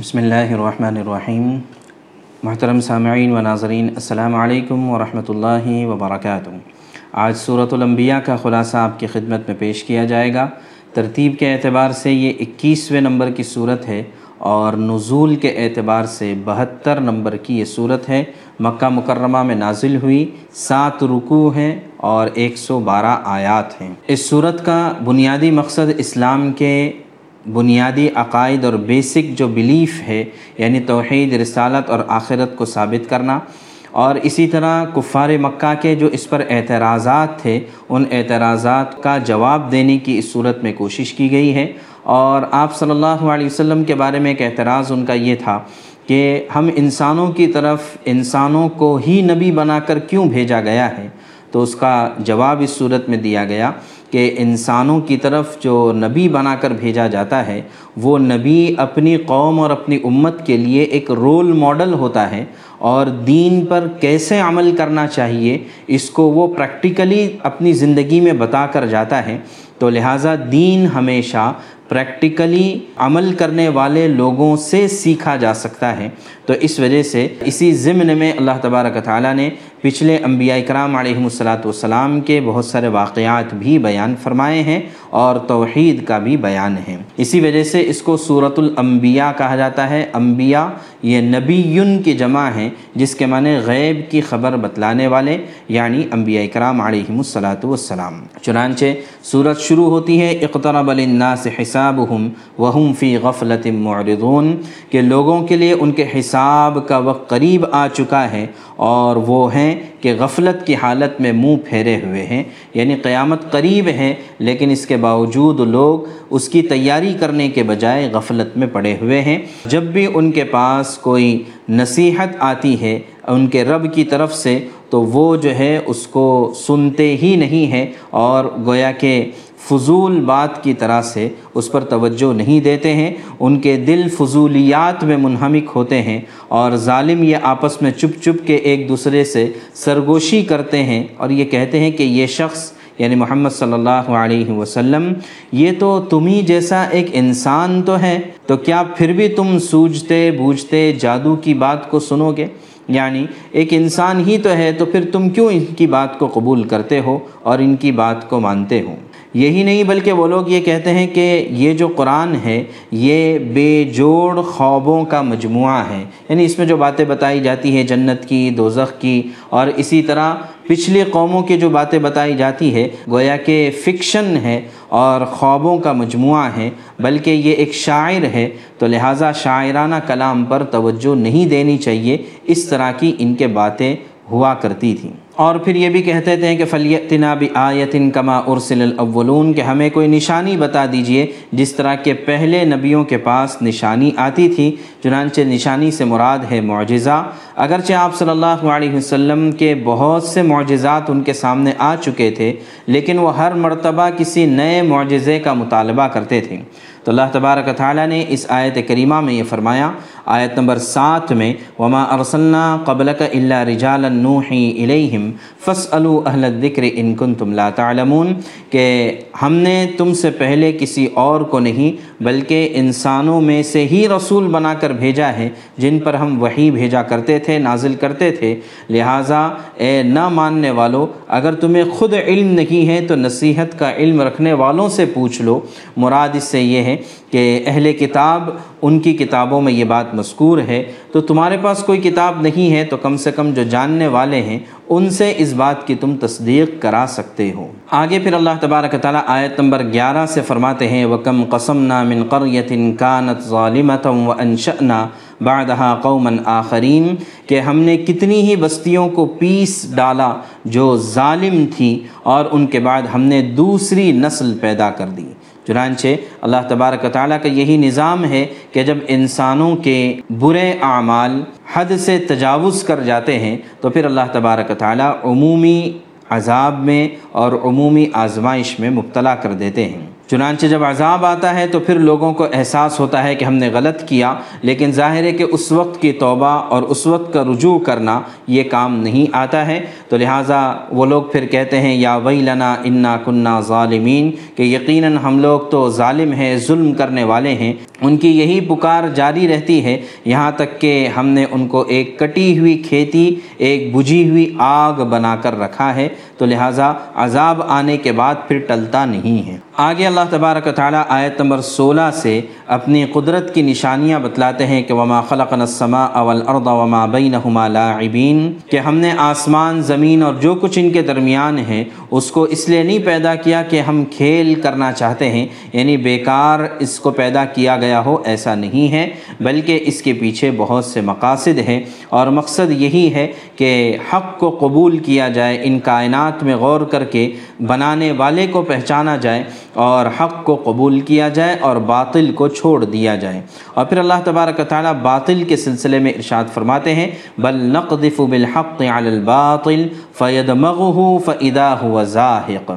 بسم اللہ الرحمن الرحیم محترم سامعین و ناظرین السلام علیکم ورحمۃ اللہ وبرکاتہ آج صورت الانبیاء کا خلاصہ آپ کی خدمت میں پیش کیا جائے گا. ترتیب کے اعتبار سے یہ اکیسویں نمبر کی صورت ہے اور نزول کے اعتبار سے بہتر نمبر کی یہ صورت ہے. مکہ مکرمہ میں نازل ہوئی سات رکوع ہیں اور ایک سو بارہ آیات ہیں. اس صورت کا بنیادی مقصد اسلام کے بنیادی عقائد اور بیسک جو بلیف ہے یعنی توحید، رسالت اور آخرت کو ثابت کرنا۔ اور اسی طرح کفار مکہ کے جو اس پر اعتراضات تھے، ان اعتراضات کا جواب دینے کی اس صورت میں کوشش کی گئی ہے۔ اور آپ صلی اللہ علیہ وسلم کے بارے میں ایک اعتراض ان کا یہ تھا کہ ہم انسانوں کی طرف انسانوں کو ہی نبی بنا کر کیوں بھیجا گیا ہے؟ تو اس کا جواب اس صورت میں دیا گیا۔ کہ انسانوں کی طرف جو نبی بنا کر بھیجا جاتا ہے، وہ نبی اپنی قوم اور اپنی امت کے لیے ایک رول ماڈل ہوتا ہے اور دین پر کیسے عمل کرنا چاہیے، اس کو وہ پریکٹیکلی اپنی زندگی میں بتا کر جاتا ہے۔ تو لہٰذا دین ہمیشہ پریکٹیکلی عمل کرنے والے لوگوں سے سیکھا جا سکتا ہے۔ تو اس وجہ سے اسی ضمن میں اللہ تبارک تعالیٰ نے پچھلے انبیاء اکرام علیہم الصلاۃ والسلام کے بہت سارے واقعات بھی بیان فرمائے ہیں اور توحید کا بھی بیان ہے اسی وجہ سے اس کو صورت الانبیاء کہا جاتا ہے۔ انبیاء یہ نبی کی جمع ہیں، جس کے معنی غیب کی خبر بتلانے والے یعنی انبیاء اکرام علیہم الصلاۃ والسلام۔ چنانچہ صورت شروع ہوتی ہے، اقترب للناس حسابهم وهم فی غفلت معرضون۔ کہ لوگوں کے لیے ان کے حساب کا وقت قریب آ چکا ہے اور وہ ہیں کہ غفلت کی حالت میں منہ پھیرے ہوئے ہیں یعنی قیامت قریب ہے، لیکن اس کے باوجود لوگ اس کی تیاری کرنے کے بجائے غفلت میں پڑے ہوئے ہیں۔ جب بھی ان کے پاس کوئی نصیحت آتی ہے ان کے رب کی طرف سے، تو وہ جو ہے اس کو سنتے ہی نہیں ہیں اور گویا کہ فضول بات کی طرح سے اس پر توجہ نہیں دیتے ہیں۔ ان کے دل فضولیات میں منہمک ہوتے ہیں اور ظالم یہ آپس میں چپ چپ کے ایک دوسرے سے سرگوشی کرتے ہیں۔ اور یہ کہتے ہیں کہ یہ شخص یعنی محمد صلی اللہ علیہ وسلم، یہ تو تم ہی جیسا ایک انسان تو ہے۔ تو کیا پھر بھی تم سوجتے بوجھتے جادو کی بات کو سنو گے؟ یعنی ایک انسان ہی تو ہے، تو پھر تم کیوں ان کی بات کو قبول کرتے ہو اور ان کی بات کو مانتے ہو؟ یہی نہیں بلکہ وہ لوگ یہ کہتے ہیں کہ یہ جو قرآن ہے، یہ بے جوڑ خوابوں کا مجموعہ ہے۔ یعنی اس میں جو باتیں بتائی جاتی ہیں جنت کی، دوزخ کی، اور اسی طرح پچھلی قوموں کی جو باتیں بتائی جاتی ہے گویا کہ فکشن ہے اور خوابوں کا مجموعہ ہے، بلکہ یہ ایک شاعر ہے۔ تو لہٰذا شاعرانہ کلام پر توجہ نہیں دینی چاہیے۔ اس طرح کی ان کے باتیں ہوا کرتی تھیں۔ اور پھر یہ بھی کہتے تھے کہ فلیتنا بھی آیتن کما ارسل الاولون کہ ہمیں کوئی نشانی بتا دیجیے جس طرح کے پہلے نبیوں کے پاس نشانی آتی تھی، چنانچہ نشانی سے مراد ہے معجزہ۔ اگرچہ آپ صلی اللہ علیہ وسلم کے بہت سے معجزات ان کے سامنے آ چکے تھے، لیکن وہ ہر مرتبہ کسی نئے معجزے کا مطالبہ کرتے تھے۔ تو اللہ تبارک تعالیٰ نے اس آیت کریمہ میں یہ فرمایا آیت نمبر سات میں، وما ارسلنا قبل کا اللہ رجال نوحی الیہم فص اہل الذکر انکن تم لا تعلمون، کہ ہم نے تم سے پہلے کسی اور کو نہیں، بلکہ انسانوں میں سے ہی رسول بنا کر بھیجا ہے، جن پر ہم وہی بھیجا کرتے تھے، نازل کرتے تھے۔ لہٰذا اے نہ ماننے والو، اگر تمہیں خود علم نہیں ہے تو نصیحت کا علم رکھنے والوں سے پوچھ لو۔ مراد اس سے یہ ہے کہ اہل کتاب ان کی کتابوں میں یہ بات مذکور ہے، تو تمہارے پاس کوئی کتاب نہیں ہے تو کم سے کم جو جاننے والے ہیں، ان سے اس بات کی تم تصدیق کرا سکتے ہو۔ آگے پھر اللہ تبارک تعالیٰ آیت نمبر گیارہ سے فرماتے ہیں وکم قسم نا من قریت کانت ظالمتم و انشأنا آخرین کہ ہم نے کتنی ہی بستیوں کو پیس ڈالا جو ظالم تھی اور ان کے بعد ہم نے دوسری نسل پیدا کر دی۔ چنانچہ اللہ تبارک تعالیٰ کا یہی نظام ہے کہ جب انسانوں کے برے اعمال حد سے تجاوز کر جاتے ہیں، تو پھر اللہ تبارک تعالیٰ عمومی عذاب میں اور عمومی آزمائش میں مبتلا کر دیتے ہیں۔ چنانچہ جب عذاب آتا ہے تو پھر لوگوں کو احساس ہوتا ہے کہ ہم نے غلط کیا، لیکن ظاہر ہے کہ اس وقت کی توبہ اور اس وقت کا رجوع کرنا یہ کام نہیں آتا ہے۔ تو لہٰذا وہ لوگ پھر کہتے ہیں، یا وئی لنا انا کنہ ظالمین، کہ یقیناً ہم لوگ تو ظالم ہیں، ظلم کرنے والے ہیں۔ ان کی یہی پکار جاری رہتی ہے، یہاں تک کہ ہم نے ان کو ایک کٹی ہوئی کھیتی، ایک بجھی ہوئی آگ بنا کر رکھا ہے۔ تو لہٰذا عذاب آنے کے بعد پھر ٹلتا نہیں ہے۔ آگے اللہ اللہ تبارک و تعالیٰ آیت نمبر سولہ سے اپنی قدرت کی نشانیاں بتلاتے ہیں کہ وما خلق السماء والارض وما بینہما لاعبین کہ ہم نے آسمان، زمین اور جو کچھ ان کے درمیان ہے، اس کو اس لیے نہیں پیدا کیا کہ ہم کھیل کرنا چاہتے ہیں یعنی بیکار اس کو پیدا کیا گیا ہو، ایسا نہیں ہے، بلکہ اس کے پیچھے بہت سے مقاصد ہیں۔ اور مقصد یہی ہے کہ حق کو قبول کیا جائے، ان کائنات میں غور کر کے بنانے والے کو پہچانا جائے، اور حق کو قبول کیا جائے اور باطل کو چھوڑ دیا جائے۔ اور پھر اللہ تبارک تعالیٰ باطل کے سلسلے میں ارشاد فرماتے ہیں، بل نقذف بالحق علی الباطل فیدمغه فاذا هو زاهق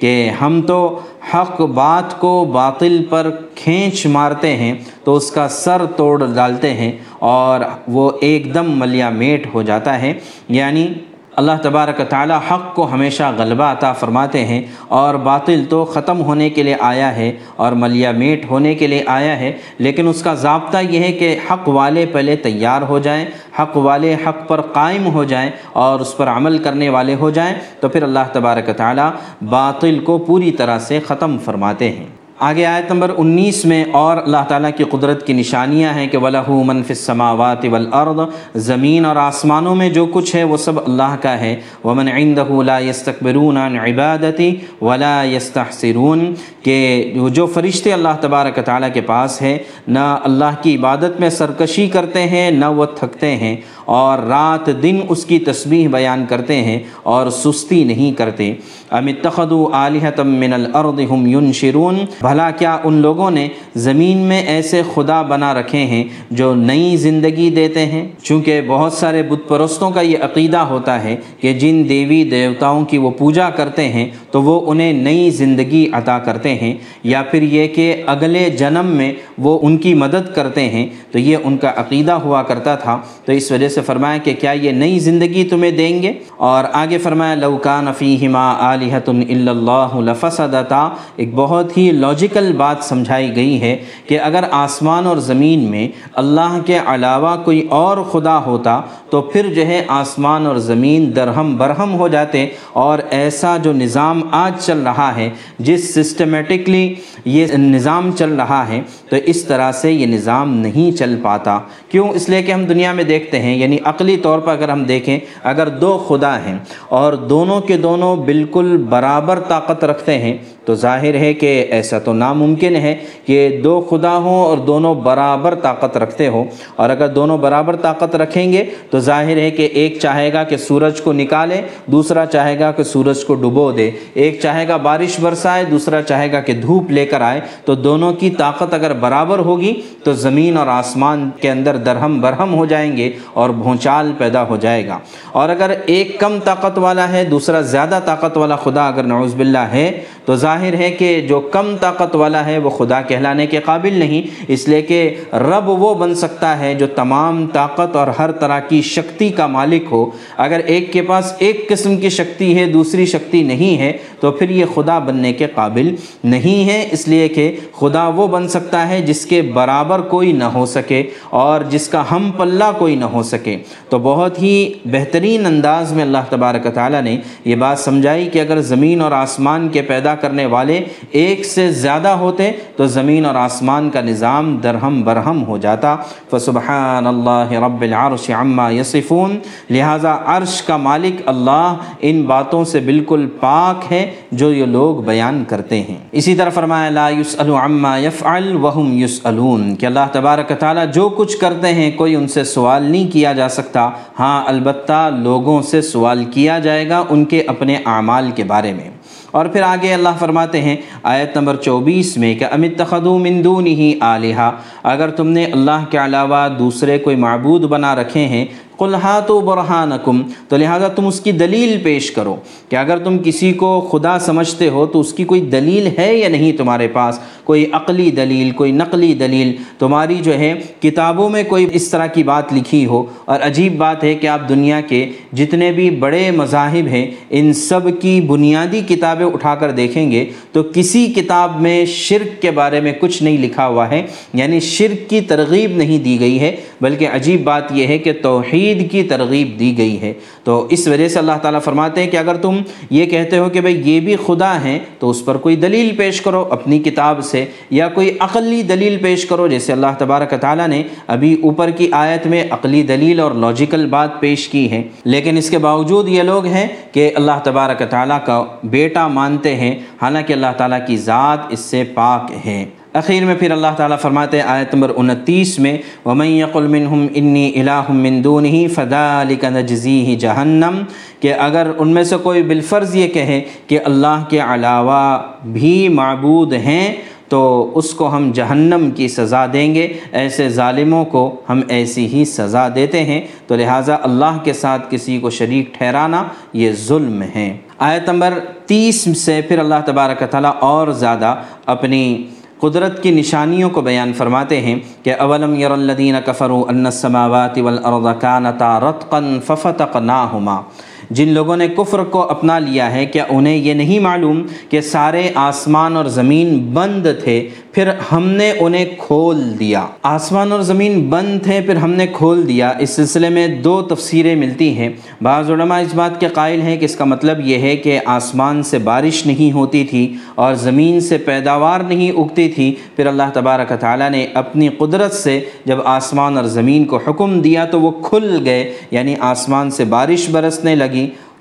کہ ہم تو حق بات کو باطل پر کھینچ مارتے ہیں، تو اس کا سر توڑ ڈالتے ہیں اور وہ ایک دم ملیا میٹ ہو جاتا ہے۔ یعنی اللہ تبارک تعالیٰ حق کو ہمیشہ غلبہ عطا فرماتے ہیں اور باطل تو ختم ہونے کے لیے آیا ہے اور ملیا میٹ ہونے کے لیے آیا ہے، لیکن اس کا ضابطہ یہ ہے کہ حق والے پہلے تیار ہو جائیں، حق والے حق پر قائم ہو جائیں اور اس پر عمل کرنے والے ہو جائیں، تو پھر اللہ تبارک تعالیٰ باطل کو پوری طرح سے ختم فرماتے ہیں۔ آگے آیت نمبر انیس میں اور اللہ تعالیٰ کی قدرت کی نشانیاں ہیں کہ ولاح منف السماوات والارض زمین اور آسمانوں میں جو کچھ ہے وہ سب اللہ کا ہے۔ ومن عنده لا يستكبرون عن عبادتی ولا يستحسرون، کہ جو فرشتے اللہ تبارک تعالیٰ کے پاس ہے نہ اللہ کی عبادت میں سرکشی کرتے ہیں، نہ وہ تھکتے ہیں۔ اور رات دن اس کی تسبیح بیان کرتے ہیں اور سستی نہیں کرتے۔ ام اتخذوا آلہتم من الارض ہم ینشرون۔ بھلا کیا ان لوگوں نے زمین میں ایسے خدا بنا رکھے ہیں جو نئی زندگی دیتے ہیں؟ چونکہ بہت سارے بت پرستوں کا یہ عقیدہ ہوتا ہے کہ جن دیوی دیوتاؤں کی وہ پوجا کرتے ہیں تو وہ انہیں نئی زندگی عطا کرتے ہیں۔ یا پھر یہ کہ اگلے جنم میں وہ ان کی مدد کرتے ہیں۔ تو یہ ان کا عقیدہ ہوا کرتا تھا۔ تو اس وجہ سے فرمایا کہ کیا یہ نئی زندگی تمہیں دیں گے؟ اور آگے فرمایا لوکان فیہما آلہت اللہ لفسدتا، ایک بہت ہی لاجیکل بات سمجھائی گئی ہے کہ اگر آسمان اور زمین میں اللہ کے علاوہ کوئی اور خدا ہوتا، تو پھر جو ہے آسمان اور زمین درہم برہم ہو جاتے۔ اور ایسا جو نظام آج چل رہا ہے، جس سسٹمیٹکلی یہ نظام چل رہا ہے، تو اس طرح سے یہ نظام نہیں چل پاتا۔ کیوں؟ اس لیے کہ ہم دنیا میں دیکھتے ہیں یعنی عقلی طور پر اگر ہم دیکھیں، اگر دو خدا ہیں اور دونوں کے دونوں بالکل برابر طاقت رکھتے ہیں تو ظاہر ہے کہ ایسا تو ناممکن ہے کہ دو خدا ہوں اور دونوں برابر طاقت رکھتے ہوں۔ اور اگر دونوں برابر طاقت رکھیں گے تو ظاہر ہے کہ ایک چاہے گا کہ سورج کو نکالے، دوسرا چاہے گا کہ سورج کو ڈبو دے۔ ایک چاہے گا بارش برسائے، دوسرا چاہے گا کہ دھوپ لے کر آئے۔ تو دونوں کی طاقت اگر برابر ہوگی تو زمین اور آسمان کے اندر درہم برہم ہو جائیں گے اور بھونچال پیدا ہو جائے گا۔ اور اگر ایک کم طاقت والا ہے، دوسرا زیادہ طاقت والا خدا اگر نعوذ باللہ ہے تو ظاہر ہے کہ جو کم طاقت والا ہے وہ خدا کہلانے کے قابل نہیں، اس لیے کہ رب وہ بن سکتا ہے جو تمام طاقت اور ہر طرح کی شکتی کا مالک ہو۔ اگر ایک کے پاس ایک قسم کی شکتی ہے، دوسری شکتی نہیں ہے، تو پھر یہ خدا بننے کے قابل نہیں ہے۔ اس لیے کہ خدا وہ بن سکتا ہے جس کے برابر کوئی نہ ہو سکے اور جس کا ہم پلہ کوئی نہ ہو سکے۔ تو بہت ہی بہترین انداز میں اللہ تبارک تعالیٰ نے یہ بات سمجھائی کہ اگر زمین اور آسمان کے پیدا کرنے والے ایک سے زیادہ ہوتے تو زمین اور آسمان کا نظام درہم برہم ہو جاتا۔ فسبحان اللہ رب العرش عما یصفون۔ لہٰذا عرش کا مالک اللہ ان باتوں سے بالکل پاک ہے جو یہ لوگ بیان کرتے ہیں۔ اسی طرح فرمایا، لا يسأل عما يفعل وهم يسألون کہ اللہ تبارک تعالیٰ جو کچھ کرتے ہیں کوئی ان سے سوال نہیں کیا جا سکتا۔ ہاں البتہ لوگوں سے سوال کیا جائے گا ان کے اپنے اعمال کے بارے میں۔ اور پھر آگے اللہ فرماتے ہیں، آیت نمبر چوبیس میں کہ امت تخدو مندون ہی آلیہ اگر تم نے اللہ کے علاوہ دوسرے کوئی معبود بنا رکھے ہیں قلحات و برہانکم، تو لہٰذا تم اس کی دلیل پیش کرو کہ اگر تم کسی کو خدا سمجھتے ہو تو اس کی کوئی دلیل ہے یا نہیں تمہارے پاس؟ کوئی عقلی دلیل، کوئی نقلی دلیل؟ تمہاری جو ہے کتابوں میں کوئی اس طرح کی بات لکھی ہو۔ اور عجیب بات ہے کہ آپ دنیا کے جتنے بھی بڑے مذاہب ہیں، ان سب کی بنیادی کتابیں اٹھا کر دیکھیں گے تو کسی کتاب میں شرک کے بارے میں کچھ نہیں لکھا ہوا ہے یعنی شرک کی ترغیب نہیں دی گئی ہے۔ بلکہ عجیب بات یہ ہے کہ توحید کی ترغیب دی گئی ہے۔ تو اس وجہ سے اللہ تعالیٰ فرماتے ہیں کہ اگر تم یہ کہتے ہو کہ بھئی یہ بھی خدا ہیں تو اس پر کوئی دلیل پیش کرو اپنی کتاب سے، یا کوئی عقلی دلیل پیش کرو۔ جیسے اللہ تبارک تعالیٰ نے ابھی اوپر کی آیت میں عقلی دلیل اور لاجیکل بات پیش کی ہے۔ لیکن اس کے باوجود یہ لوگ ہیں کہ اللہ تبارک تعالیٰ کا بیٹا مانتے ہیں، حالانکہ اللہ تعالیٰ کی ذات اس سے پاک ہے۔ اخیر میں پھر اللہ تعالیٰ فرماتے ہیں، آیت نمبر انتیس میں، وَمَن يَقُلْ مِنْهُمْ إِنِّي إِلَاهٌ مِّن دُونِهِ فَذَلِكَ نَجْزِيهِ جَهَنَّمْ کہ اگر ان میں سے کوئی بالفرض یہ کہے کہ اللہ کے علاوہ بھی معبود ہیں، تو اس کو ہم جہنم کی سزا دیں گے۔ ایسے ظالموں کو ہم ایسی ہی سزا دیتے ہیں۔ تو لہٰذا اللہ کے ساتھ کسی کو شریک ٹھہرانا یہ ظلم ہے۔ آیت نمبر تیس سے پھر اللہ تبارک تعالیٰ اور زیادہ اپنی قدرت کی نشانیوں کو بیان فرماتے ہیں کہ اولم یر الدین کفروا ان السماوات والارض كانتا رتقا ففتقناهما۔ جن لوگوں نے کفر کو اپنا لیا ہے، کیا انہیں یہ نہیں معلوم کہ سارے آسمان اور زمین بند تھے؟ پھر ہم نے انہیں کھول دیا۔ آسمان اور زمین بند تھے، پھر ہم نے کھول دیا۔ اس سلسلے میں دو تفسیریں ملتی ہیں۔ بعض علماء اس بات کے قائل ہیں کہ اس کا مطلب یہ ہے کہ آسمان سے بارش نہیں ہوتی تھی اور زمین سے پیداوار نہیں اگتی تھی۔ پھر اللہ تبارک تعالیٰ نے اپنی قدرت سے جب آسمان اور زمین کو حکم دیا تو وہ کھل گئے یعنی آسمان سے بارش برسنے لگی۔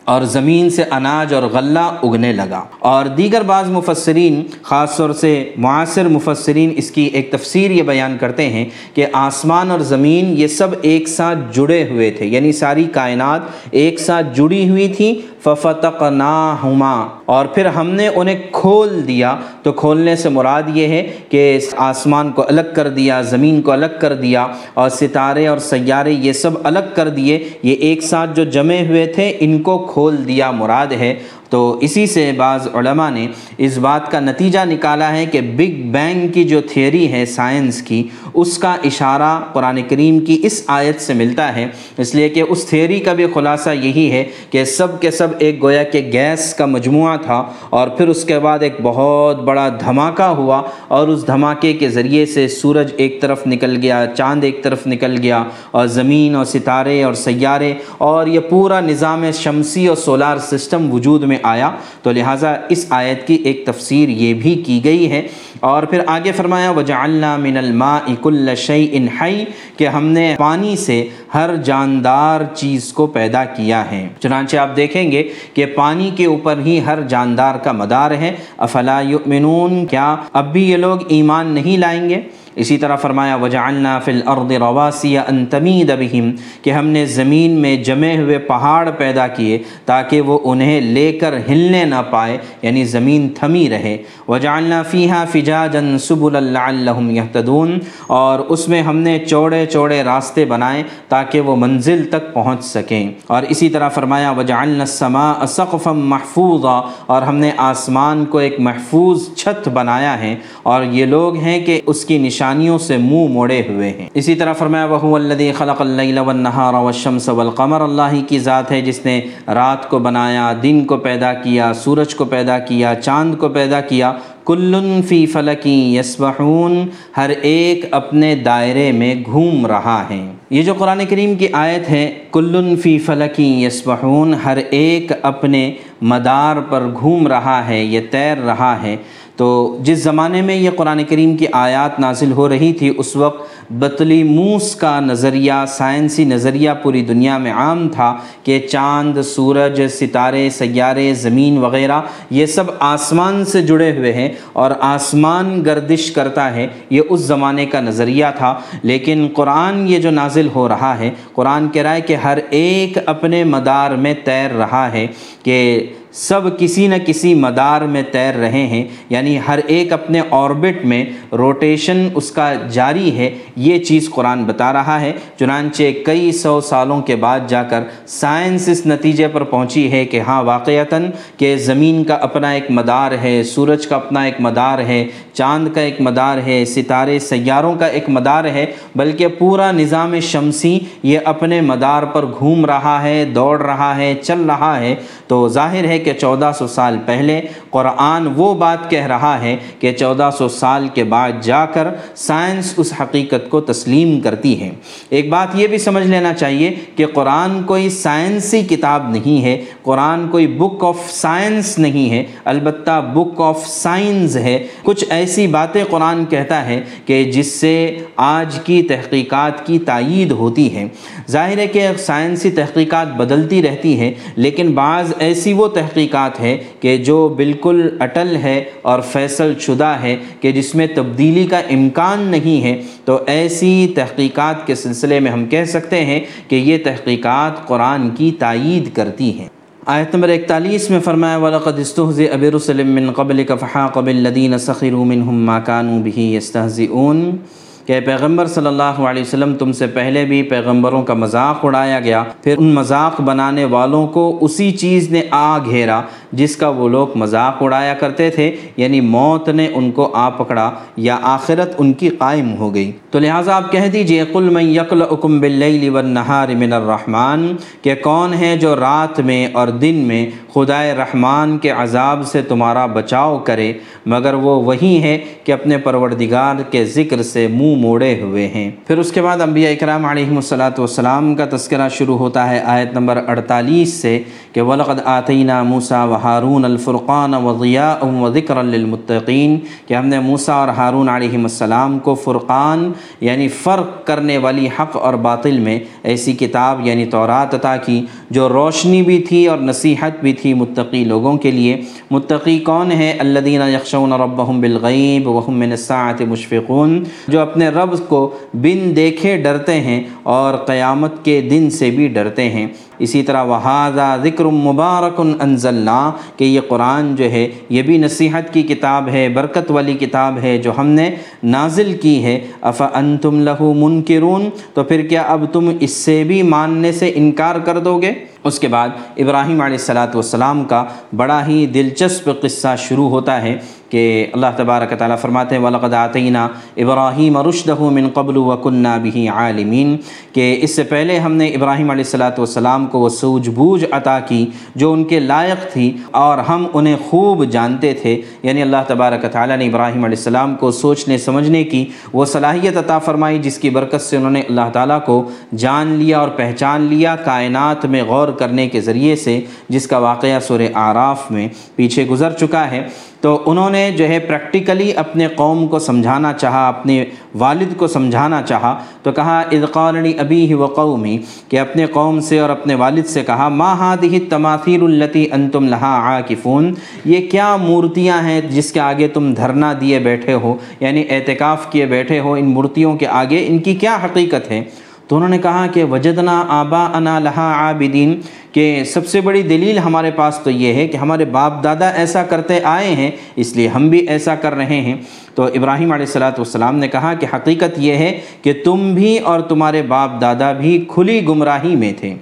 اور زمین سے اناج اور غلہ اگنے لگا۔ اور دیگر بعض مفسرین، خاص طور سے معاصر مفسرین، اس کی ایک تفسیر یہ بیان کرتے ہیں کہ آسمان اور زمین یہ سب ایک ساتھ جڑے ہوئے تھے یعنی ساری کائنات ایک ساتھ جڑی ہوئی تھی، ففتقناہما۔ اور پھر ہم نے انہیں کھول دیا۔ تو کھولنے سے مراد یہ ہے کہ آسمان کو الگ کر دیا، زمین کو الگ کر دیا اور ستارے اور سیارے یہ سب الگ کر دیے۔ یہ ایک ساتھ جو جمے ہوئے تھے، ان کو کھول دیا۔ مراد ہے تو اسی سے بعض علماء نے اس بات کا نتیجہ نکالا ہے کہ بگ بینگ کی جو تھیوری ہے سائنس کی، اس کا اشارہ قرآن کریم کی اس آیت سے ملتا ہے۔ اس لیے کہ اس تھیوری کا بھی خلاصہ یہی ہے کہ سب کے سب ایک گویا کہ گیس کا مجموعہ تھا اور پھر اس کے بعد ایک بہت بڑا دھماکہ ہوا اور اس دھماکے کے ذریعے سے سورج ایک طرف نکل گیا، چاند ایک طرف نکل گیا اور زمین اور ستارے اور سیارے اور یہ پورا نظام شمسی اور سولار سسٹم وجود میں میں آیا۔ تو لہٰذا اس آیت کی ایک تفسیر یہ بھی کی گئی ہے۔ اور پھر آگے فرمایا، وجعلنا من الماء كل شيء حي کہ ہم نے پانی سے ہر جاندار چیز کو پیدا کیا ہے۔ چنانچہ آپ دیکھیں گے کہ پانی کے اوپر ہی ہر جاندار کا مدار ہے۔ افلا یؤمنون کیا اب بھی یہ لوگ ایمان نہیں لائیں گے؟ اسی طرح فرمایا، وجعلنا فی الارض رواسی ان تمید بہم کہ ہم نے زمین میں جمے ہوئے پہاڑ پیدا کیے تاکہ وہ انہیں لے کر ہلنے نہ پائے یعنی زمین تھمی رہے۔ وجعلنا فیہا فجاجا سبلا لعلہم یہتدون اور اس میں ہم نے چوڑے چوڑے راستے بنائے تاکہ وہ منزل تک پہنچ سکیں۔ اور اسی طرح فرمایا، وجعلنا السماء سقفا محفوظا اور ہم نے آسمان کو ایک محفوظ چھت بنایا ہے۔ اور یہ لوگ ہیں کہ اس کی نشان نشانیوں سے منہ موڑے ہوئے ہیں۔ اسی طرح فرمایا وہ الذی خلق اللیل والنہار والشمس والقمر، اللہ ہی کی ذات ہے جس نے رات کو بنایا، دن کو پیدا کیا، سورج کو پیدا کیا، چاند کو پیدا کیا۔ کلن فی فلکی یسبحون، ہر ایک اپنے دائرے میں گھوم رہا ہے۔ یہ جو قرآن کریم کی آیت ہے کلن فی فلکی یسبحون، ہر ایک اپنے مدار پر گھوم رہا ہے، یہ تیر رہا ہے۔ تو جس زمانے میں یہ قرآن کریم کی آیات نازل ہو رہی تھی، اس وقت بطلی موس کا نظریہ، سائنسی نظریہ پوری دنیا میں عام تھا کہ چاند، سورج، ستارے، سیارے، زمین وغیرہ یہ سب آسمان سے جڑے ہوئے ہیں اور آسمان گردش کرتا ہے، یہ اس زمانے کا نظریہ تھا۔ لیکن قرآن یہ جو نازل ہو رہا ہے، قرآن کہہ رہا ہے کہ ہر ایک اپنے مدار میں تیر رہا ہے کہ سب کسی نہ کسی مدار میں تیر رہے ہیں یعنی ہر ایک اپنے آربٹ میں روٹیشن اس کا جاری ہے۔ یہ چیز قرآن بتا رہا ہے۔ چنانچہ کئی سو سالوں کے بعد جا کر سائنس اس نتیجے پر پہنچی ہے کہ ہاں واقعتاً کہ زمین کا اپنا ایک مدار ہے، سورج کا اپنا ایک مدار ہے، چاند کا ایک مدار ہے، ستارے سیاروں کا ایک مدار ہے، بلکہ پورا نظام شمسی یہ اپنے مدار پر گھوم رہا ہے، دوڑ رہا ہے، چل رہا ہے۔ تو ظاہر ہے کہ چودہ سو سال پہلے قرآن وہ بات کہہ رہا ہے کہ چودہ سو سال کے بعد جا کر سائنس اس حقیقت کو تسلیم کرتی ہے۔ ایک بات یہ بھی سمجھ لینا چاہیے کہ قرآن کوئی سائنسی کتاب نہیں ہے، قرآن کوئی بک آف سائنس نہیں ہے، البتہ بک آف سائنس ہے۔ کچھ ایسی باتیں قرآن کہتا ہے کہ جس سے آج کی تحقیقات کی تائید ہوتی ہے۔ ظاہر ہے کہ سائنسی تحقیقات بدلتی رہتی ہیں، لیکن بعض ایسی وہ تحقیقات تحقیقات ہے کہ جو بالکل اٹل ہے اور فیصل شدہ ہے کہ جس میں تبدیلی کا امکان نہیں ہے، تو ایسی تحقیقات کے سلسلے میں ہم کہہ سکتے ہیں کہ یہ تحقیقات قرآن کی تائید کرتی ہیں۔ آیت نمبر اکتالیس میں فرمایا، وَلَقَدْ اسْتُهْزِئَ بِرُسُلٍ مِّن قَبْلِكَ فَحَاقَ بِالَّذِينَ سَخِرُوا مِنْهُمْ مَا كَانُوا بِهِ يَسْتَهْزِئُونَ کہ پیغمبر صلی اللہ علیہ وسلم تم سے پہلے بھی پیغمبروں کا مذاق اڑایا گیا، پھر ان مذاق بنانے والوں کو اسی چیز نے آ گھیرا جس کا وہ لوگ مذاق اڑایا کرتے تھے یعنی موت نے ان کو آ پکڑا یا آخرت ان کی قائم ہو گئی۔ تو لہٰذا آپ کہہ دیجیے، قل من یقل اکم باللیل والنہار من الرحمن، کہ کون ہے جو رات میں اور دن میں خدائے رحمان کے عذاب سے تمہارا بچاؤ کرے، مگر وہ وہی ہے کہ اپنے پروردگار کے ذکر سے منہ موڑے ہوئے ہیں۔ پھر اس کے بعد انبیاء اکرام علیہ الصلاۃ والسلام کا تذکرہ شروع ہوتا ہے آیت نمبر 48 سے۔ کہ ولقد آتینہ موسا و ہارون الفرقان وضیاء و ذکر للمتقین کہ ہم نے موسا اور ہارون علیہ السلام کو فرقان یعنی فرق کرنے والی حق اور باطل میں ایسی کتاب یعنی تورات عطا کی جو روشنی بھی تھی اور نصیحت بھی تھی متقی لوگوں کے لیے۔ متقی کون ہے الذین یخشون ربهم بالغیب وهم من الساعة مشفقون۔ جو اپنے رب کو بن دیکھے ڈرتے ہیں اور قیامت کے دن سے بھی ڈرتے ہیں۔ اسی طرح وہذا ذکر مبارک انزلنا کہ یہ قرآن جو ہے، یہ بھی نصیحت کی کتاب ہے، برکت والی کتاب ہے جو ہم نے نازل کی ہے۔ اف انتم لہو منکرون تو پھر کیا اب تم اس سے بھی ماننے سے انکار کر دو گے؟ اس کے بعد ابراہیم علیہ السلاۃ والسلام کا بڑا ہی دلچسپ قصہ شروع ہوتا ہے کہ اللہ تبارک تعالیٰ فرماتے ہیں، وَلَقَدْ آتَيْنَا ابراہیم رُشْدَهُ مِن قَبْلُ وَكُنَّا بِهِ عَالِمِينَ کہ اس سے پہلے ہم نے ابراہیم علیہ السلاۃ والسلام کو وہ سوجھ بوجھ عطا کی جو ان کے لائق تھی اور ہم انہیں خوب جانتے تھے۔ یعنی اللہ تبارک تعالیٰ نے ابراہیم علیہ السلام کو سوچنے، سمجھنے کی وہ صلاحیت عطا فرمائی جس کی برکت سے انہوں نے اللہ تعالیٰ کو جان لیا اور پہچان لیا، کائنات میں غور کرنے کے ذریعے سے جس کا واقعہ سورہ آراف میں پیچھے گزر چکا ہے، تو انہوں نے جو ہے پریکٹیکلی اپنے قوم کو سمجھانا چاہا، اپنے والد کو سمجھانا چاہا، تو کہا اذقالنی ابی ہی و قومی کہ اپنے قوم سے اور اپنے والد سے کہا، ما ہادہ تماثیر التی انتم لہا عاکفون یہ کیا مورتیاں ہیں جس کے آگے تم دھرنا دیے بیٹھے ہو؟ یعنی اعتکاف کیے بیٹھے ہو ان مورتیوں کے آگے؟ ان کی کیا حقیقت ہے؟ تو انہوں نے کہا کہ وجدنا آبا انا لہا عابدین، کہ سب سے بڑی دلیل ہمارے پاس تو یہ ہے کہ ہمارے باپ دادا ایسا کرتے آئے ہیں، اس لیے ہم بھی ایسا کر رہے ہیں۔ تو ابراہیم علیہ السلاۃ والسلام نے کہا کہ حقیقت یہ ہے کہ تم بھی اور تمہارے باپ دادا بھی کھلی گمراہی میں تھے۔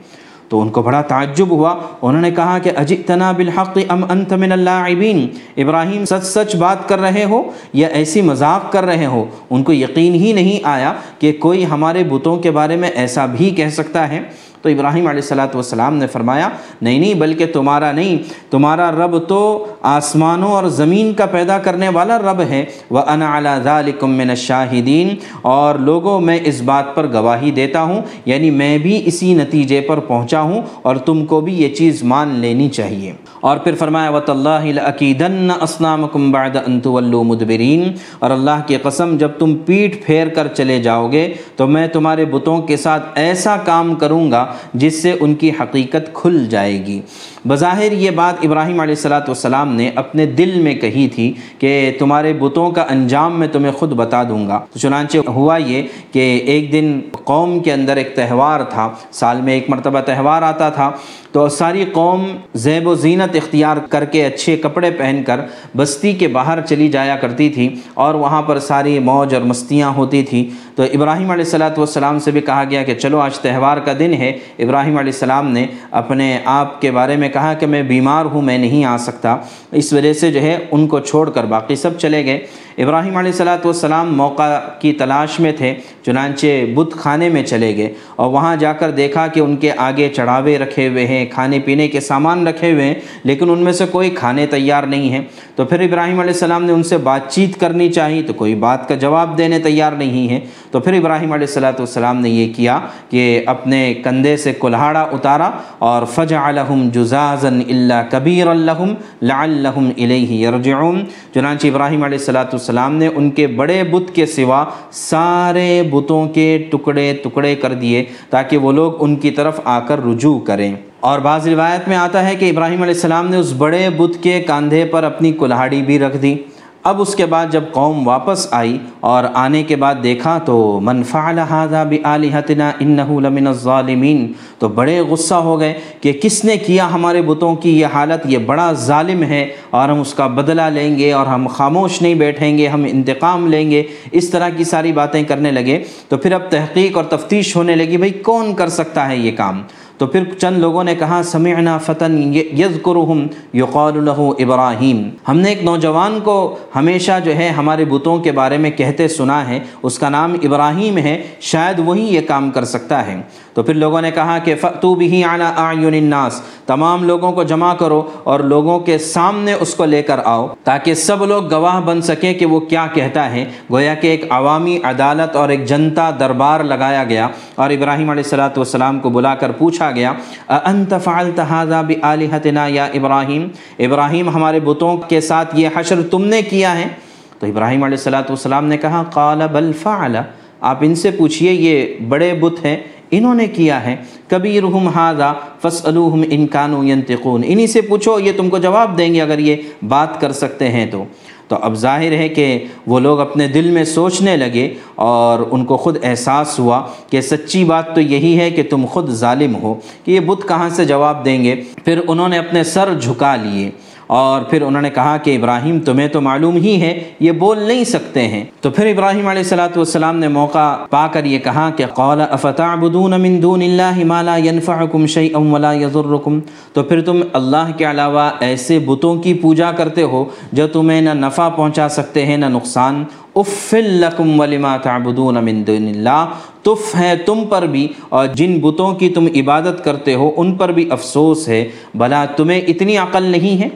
تو ان کو بڑا تعجب ہوا۔ انہوں نے کہا کہ اجئتنا بالحق ام انت من اللاعبین۔ ابراہیم سچ سچ بات کر رہے ہو یا ایسی مذاق کر رہے ہو؟ ان کو یقین ہی نہیں آیا کہ کوئی ہمارے بتوں کے بارے میں ایسا بھی کہہ سکتا ہے۔ تو ابراہیم علیہ السلاۃ والسلام نے فرمایا، نہیں نہیں، بلکہ تمہارا نہیں، تمہارا رب تو آسمانوں اور زمین کا پیدا کرنے والا رب ہے۔ وہ انا ذَلِكُم مِّنَ الشَّاهِدِينَ۔ اور لوگوں، میں اس بات پر گواہی دیتا ہوں یعنی میں بھی اسی نتیجے پر پہنچا ہوں اور تم کو بھی یہ چیز مان لینی چاہیے۔ اور پھر فرمایا وط اللہ عقیدن اسلام بعد انت مدبرین اور اللہ کی قسم، جب تم پیٹھ پھیر کر چلے جاؤ گے، تو میں تمہارے بتوں کے ساتھ ایسا کام کروں گا جس سے ان کی حقیقت کھل جائے گی۔ بظاہر یہ بات ابراہیم علیہ السلاۃ والسلام نے اپنے دل میں کہی تھی کہ تمہارے بتوں کا انجام میں تمہیں خود بتا دوں گا۔ تو چنانچہ ہوا یہ کہ ایک دن قوم کے اندر ایک تہوار تھا، سال میں ایک مرتبہ تہوار آتا تھا۔ تو ساری قوم زیب و زینت اختیار کر کے اچھے کپڑے پہن کر بستی کے باہر چلی جایا کرتی تھی اور وہاں پر ساری موج اور مستیاں ہوتی تھیں تو ابراہیم علیہ السلاۃ والسلام سے بھی کہا گیا کہ چلو آج تہوار کا دن ہے۔ ابراہیم علیہ السلام نے اپنے آپ کے بارے میں کہا کہ میں بیمار ہوں، میں نہیں آ سکتا۔ اس وجہ سے جو ہے، ان کو چھوڑ کر باقی سب چلے گئے۔ ابراہیم علیہ السلاۃ والسلام موقع کی تلاش میں تھے، چنانچہ بت خانے میں چلے گئے۔ اور وہاں جا کر دیکھا کہ ان کے آگے چڑھاوے رکھے ہوئے ہیں، کھانے پینے کے سامان رکھے ہوئے ہیں، لیکن ان میں سے کوئی کھانے تیار نہیں ہیں تو پھر ابراہیم علیہ السلام نے ان سے بات چیت کرنی چاہی، تو کوئی بات کا جواب دینے تیار نہیں ہے۔ تو پھر ابراہیم علیہ السلاۃ والسلام نے یہ کیا کہ اپنے کندھے سے کلہاڑا اتارا اور فج الحم جازن اللہ کبیر الحم لعلہم الیہ یرجعون چنانچہ ابراہیم علیہ السلاۃ والسلام نے ان کے بڑے بت کے سوا سارے بتوں کے ٹکڑے ٹکڑے کر دیے تاکہ وہ لوگ ان کی طرف آ کر رجوع کریں۔ اور بعض روایت میں آتا ہے کہ ابراہیم علیہ السلام نے اس بڑے بت کے کاندھے پر اپنی کلہاڑی بھی رکھ دی۔ اب اس کے بعد جب قوم واپس آئی اور آنے کے بعد دیکھا تو من فعل هذا بآلهتنا انه لمن الظالمین، تو بڑے غصہ ہو گئے کہ کس نے کیا ہمارے بتوں کی یہ حالت، یہ بڑا ظالم ہے اور ہم اس کا بدلہ لیں گے اور ہم خاموش نہیں بیٹھیں گے، ہم انتقام لیں گے۔ اس طرح کی ساری باتیں کرنے لگے۔ تو پھر اب تحقیق اور تفتیش ہونے لگی بھئی کون کر سکتا ہے یہ کام؟ تو پھر چند لوگوں نے کہا، سمعنا فتن یذکرہم یقال له ابراہیم۔ ہم نے ایک نوجوان کو ہمیشہ جو ہے ہمارے بتوں کے بارے میں کہتے سنا ہے، اس کا نام ابراہیم ہے، شاید وہی یہ کام کر سکتا ہے۔ تو پھر لوگوں نے کہا کہ فتو بھی علی اعین الناس، تمام لوگوں کو جمع کرو اور لوگوں کے سامنے اس کو لے کر آؤ تاکہ سب لوگ گواہ بن سکیں کہ وہ کیا کہتا ہے۔ گویا کہ ایک عوامی عدالت اور ایک جنتا دربار لگایا گیا اور ابراہیم علیہ السلاۃ والسلام کو بلا کر پوچھا گیا انت فعلت هذا بآلهتنا یا ابراہیم ابراہیم ہمارے بتوں کے ساتھ یہ حشر تم نے کیا ہے۔ تو ابراہیم علیہ السلاۃ والسلام نے کہا، قال بل فعل آپ ان سے پوچھئے، یہ بڑے بت ہیں انہوں نے کیا ہے؟ کبھی رحم ہاضا فص الحم انکانو ینتقون انہی سے پوچھو، یہ تم کو جواب دیں گے اگر یہ بات کر سکتے ہیں تو۔ تو اب ظاہر ہے کہ وہ لوگ اپنے دل میں سوچنے لگے اور ان کو خود احساس ہوا کہ سچی بات تو یہی ہے کہ تم خود ظالم ہو، کہ یہ بت کہاں سے جواب دیں گے؟ پھر انہوں نے اپنے سر جھکا لیے۔ اور پھر انہوں نے کہا کہ ابراہیم تمہیں تو معلوم ہی ہے، یہ بول نہیں سکتے ہیں۔ تو پھر ابراہیم علیہ السلاۃ والسلام نے موقع پا کر یہ کہا کہ قول افتعبدون من دون اللہ ما لا ينفعكم شيئا ولا يضركم تو پھر تم اللہ کے علاوہ ایسے بتوں کی پوجا کرتے ہو جو تمہیں نہ نفع پہنچا سکتے ہیں، نہ نقصان۔ افل لکم ولما تعبدون من دون اللہ۔ تف ہے تم پر بھی اور جن بتوں کی تم عبادت کرتے ہو، ان پر بھی افسوس ہے۔ بھلا تمہیں اتنی عقل نہیں ہے؟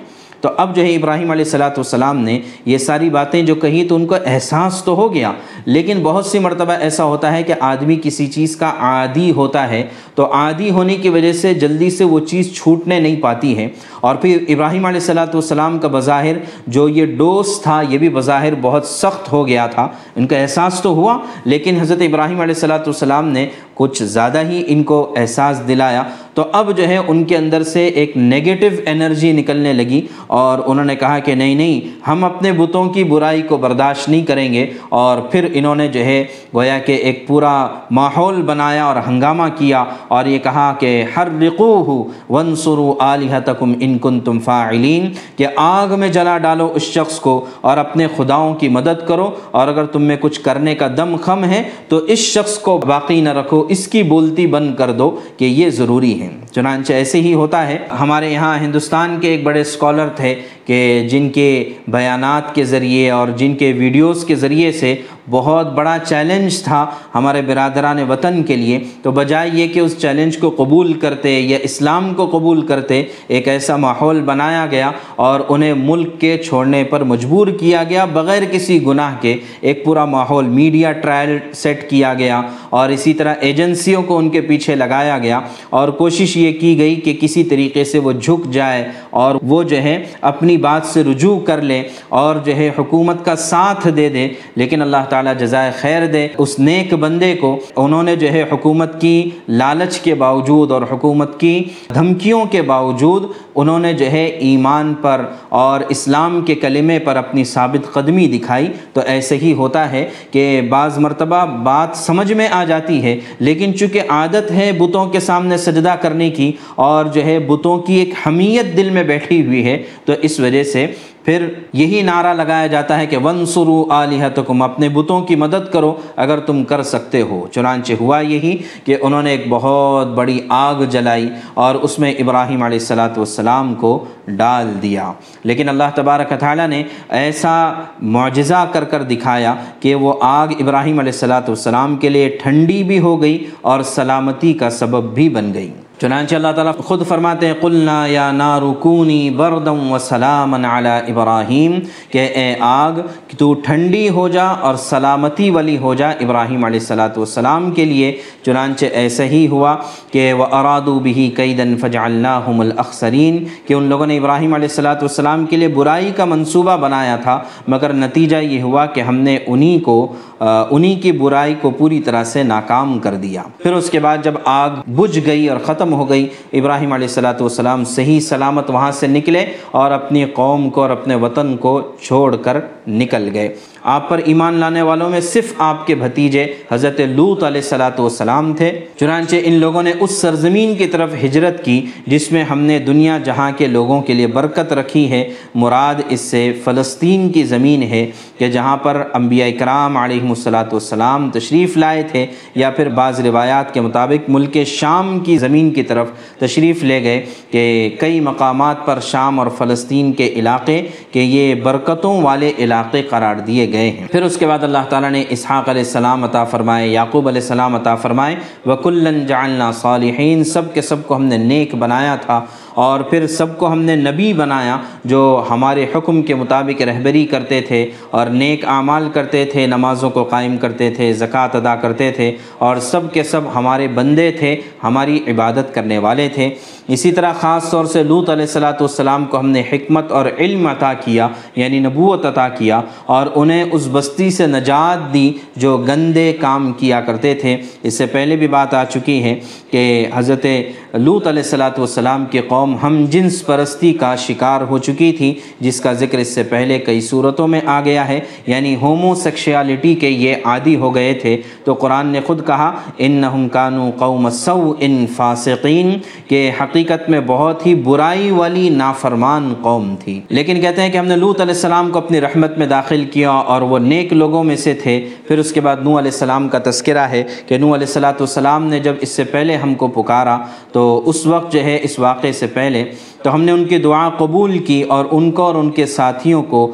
تو اب جو ہے ابراہیم علیہ السلاۃ والسلام نے یہ ساری باتیں جو کہی تو ان کو احساس تو ہو گیا، لیکن بہت سی مرتبہ ایسا ہوتا ہے کہ آدمی کسی چیز کا عادی ہوتا ہے تو عادی ہونے کی وجہ سے جلدی سے وہ چیز چھوٹنے نہیں پاتی ہے۔ اور پھر ابراہیم علیہ السلاۃ والسلام کا بظاہر جو یہ ڈوس تھا، یہ بھی بظاہر بہت سخت ہو گیا تھا۔ ان کا احساس تو ہوا، لیکن حضرت ابراہیم علیہ السلاۃ والسلام نے کچھ زیادہ ہی ان کو احساس دلایا۔ تو اب جو ہے ان کے اندر سے ایک نگیٹو انرجی نکلنے لگی اور انہوں نے کہا کہ نہیں نہیں، ہم اپنے بتوں کی برائی کو برداشت نہیں کریں گے۔ اور پھر انہوں نے جو ہے گویا کہ ایک پورا ماحول بنایا اور ہنگامہ کیا اور یہ کہا کہ ہر رقو ہو ون سرو عالحتکم ان کن تم فاعلین، کہ آگ میں جلا ڈالو اس شخص کو اور اپنے خداؤں کی مدد کرو۔ اور اگر تم میں کچھ کرنے کا دم خم ہے تو اس شخص کو باقی نہ رکھو، اس کی بولتی بند کر دو کہ یہ ضروری ہے۔ چنانچہ ایسے ہی ہوتا ہے، ہمارے یہاں ہندوستان کے ایک بڑے اسکالر تھے کہ جن کے بیانات کے ذریعے اور جن کے ویڈیوز کے ذریعے سے بہت بڑا چیلنج تھا ہمارے برادران وطن کے لیے۔ تو بجائے یہ کہ اس چیلنج کو قبول کرتے یا اسلام کو قبول کرتے، ایک ایسا ماحول بنایا گیا اور انہیں ملک کے چھوڑنے پر مجبور کیا گیا بغیر کسی گناہ کے۔ ایک پورا ماحول میڈیا ٹرائل سیٹ کیا گیا اور اسی طرح ایجنسیوں کو ان کے پیچھے لگایا گیا۔ اور کوشش یہ کی گئی کہ کسی طریقے سے وہ جھک جائے اور وہ جو ہے اپنی بات سے رجوع کر لے اور جو ہے حکومت کا ساتھ دے دے۔ لیکن اللہ تعالیٰ جزائے خیر دے اس نیک بندے کو انہوں نے جو ہے حکومت کی لالچ کے باوجود اور حکومت کی دھمکیوں کے باوجود انہوں نے جو ہے ایمان پر اور اسلام کے کلمے پر اپنی ثابت قدمی دکھائی۔ تو ایسے ہی ہوتا ہے کہ بعض مرتبہ بات سمجھ میں آ جاتی ہے، لیکن چونکہ عادت ہے بتوں کے سامنے سجدہ کرنے کی اور جو ہے بتوں کی ایک حمیت دل میں بیٹھی ہوئی ہے، تو اس وجہ سے پھر یہی نعرہ لگایا جاتا ہے کہ ون سرو علیحتکم اپنے بتوں کی مدد کرو اگر تم کر سکتے ہو۔ چنانچہ ہوا یہی کہ انہوں نے ایک بہت بڑی آگ جلائی اور اس میں ابراہیم علیہ السلاۃ والسلام کو ڈال دیا۔ لیکن اللہ تبارک تعالیٰ نے ایسا معجزہ کر کر دکھایا کہ وہ آگ ابراہیم علیہ السلاۃ والسلام کے لیے ٹھنڈی بھی ہو گئی اور سلامتی کا سبب بھی بن گئی۔ چنانچہ اللہ تعالیٰ خود فرماتے ہیں، قلنا یا نارکونی بردم و سلام علی ابراہیم، کہ اے آگ، کہ تو ٹھنڈی ہو جا اور سلامتی والی ہو جا ابراہیم علیہ السلاۃ والسلام کے لیے۔ چنانچہ ایسا ہی ہوا کہ وہ ارادو بھی قیدن فج اللہ الاخسرین کہ ان لوگوں نے ابراہیم علیہ السلاۃ والسلام کے لیے برائی کا منصوبہ بنایا تھا، مگر نتیجہ یہ ہوا کہ ہم نے انہی کو انہی کی برائی کو پوری طرح سے ناکام کر دیا۔ پھر اس کے بعد جب آگ بجھ گئی اور ختم ہو گئی۔ ابراہیم علیہ السلاۃ والسلام صحیح سلامت وہاں سے نکلے اور اپنی قوم کو اور اپنے وطن کو چھوڑ کر نکل گئے۔ آپ پر ایمان لانے والوں میں صرف آپ کے بھتیجے حضرت لوت علیہ السلاۃ والسلام تھے، چنانچہ ان لوگوں نے اس سرزمین کی طرف ہجرت کی جس میں ہم نے دنیا جہاں کے لوگوں کے لیے برکت رکھی ہے، مراد اس سے فلسطین کی زمین ہے کہ جہاں پر انبیاء اکرام علیہ السلاۃ والسلام تشریف لائے تھے یا پھر بعض روایات کے مطابق ملک شام کی زمین کی طرف تشریف لے گئے کہ کئی مقامات پر شام اور فلسطین کے علاقے کہ یہ برکتوں والے علاقے قرار دیے گئے۔ ہیں۔ پھر اس کے بعد اللہ تعالیٰ نے اسحاق علیہ السلام عطا فرمائے، یعقوب علیہ السلام عطا فرمائے وکلن جعلنا صالحین سب کے سب کو ہم نے نیک بنایا تھا اور پھر سب کو ہم نے نبی بنایا جو ہمارے حکم کے مطابق رہبری کرتے تھے اور نیک اعمال کرتے تھے، نمازوں کو قائم کرتے تھے، زکوٰۃ ادا کرتے تھے اور سب کے سب ہمارے بندے تھے، ہماری عبادت کرنے والے تھے۔ اسی طرح خاص طور سے لوت علیہ السلاۃ والسلام کو ہم نے حکمت اور علم عطا کیا یعنی نبوت عطا کیا اور انہیں اس بستی سے نجات دی جو گندے کام کیا کرتے تھے۔ اس سے پہلے بھی بات آ چکی ہے کہ حضرت لوت علیہ السلاۃ والسلام کی قوم ہم جنس پرستی کا شکار ہو چکی تھی، جس کا ذکر اس سے پہلے کئی صورتوں میں آ گیا ہے۔ یعنی ہومو سیکشیالٹی کے یہ عادی ہو گئے تھے۔ تو قرآن نے خود کہا ان کانو قوم سو ان فاسقین، کہ حقیقت حقیقت میں بہت ہی برائی والی نافرمان قوم تھی۔ لیکن کہتے ہیں کہ ہم نے لوت علیہ السلام کو اپنی رحمت میں داخل کیا اور وہ نیک لوگوں میں سے تھے۔ پھر اس کے بعد نو علیہ السلام کا تذکرہ ہے کہ نو علیہ السلاۃ والسلام نے جب اس سے پہلے ہم کو پکارا تو اس وقت جو ہے اس واقعے سے پہلے تو ہم نے ان کی دعا قبول کی اور ان کو اور ان کے ساتھیوں کو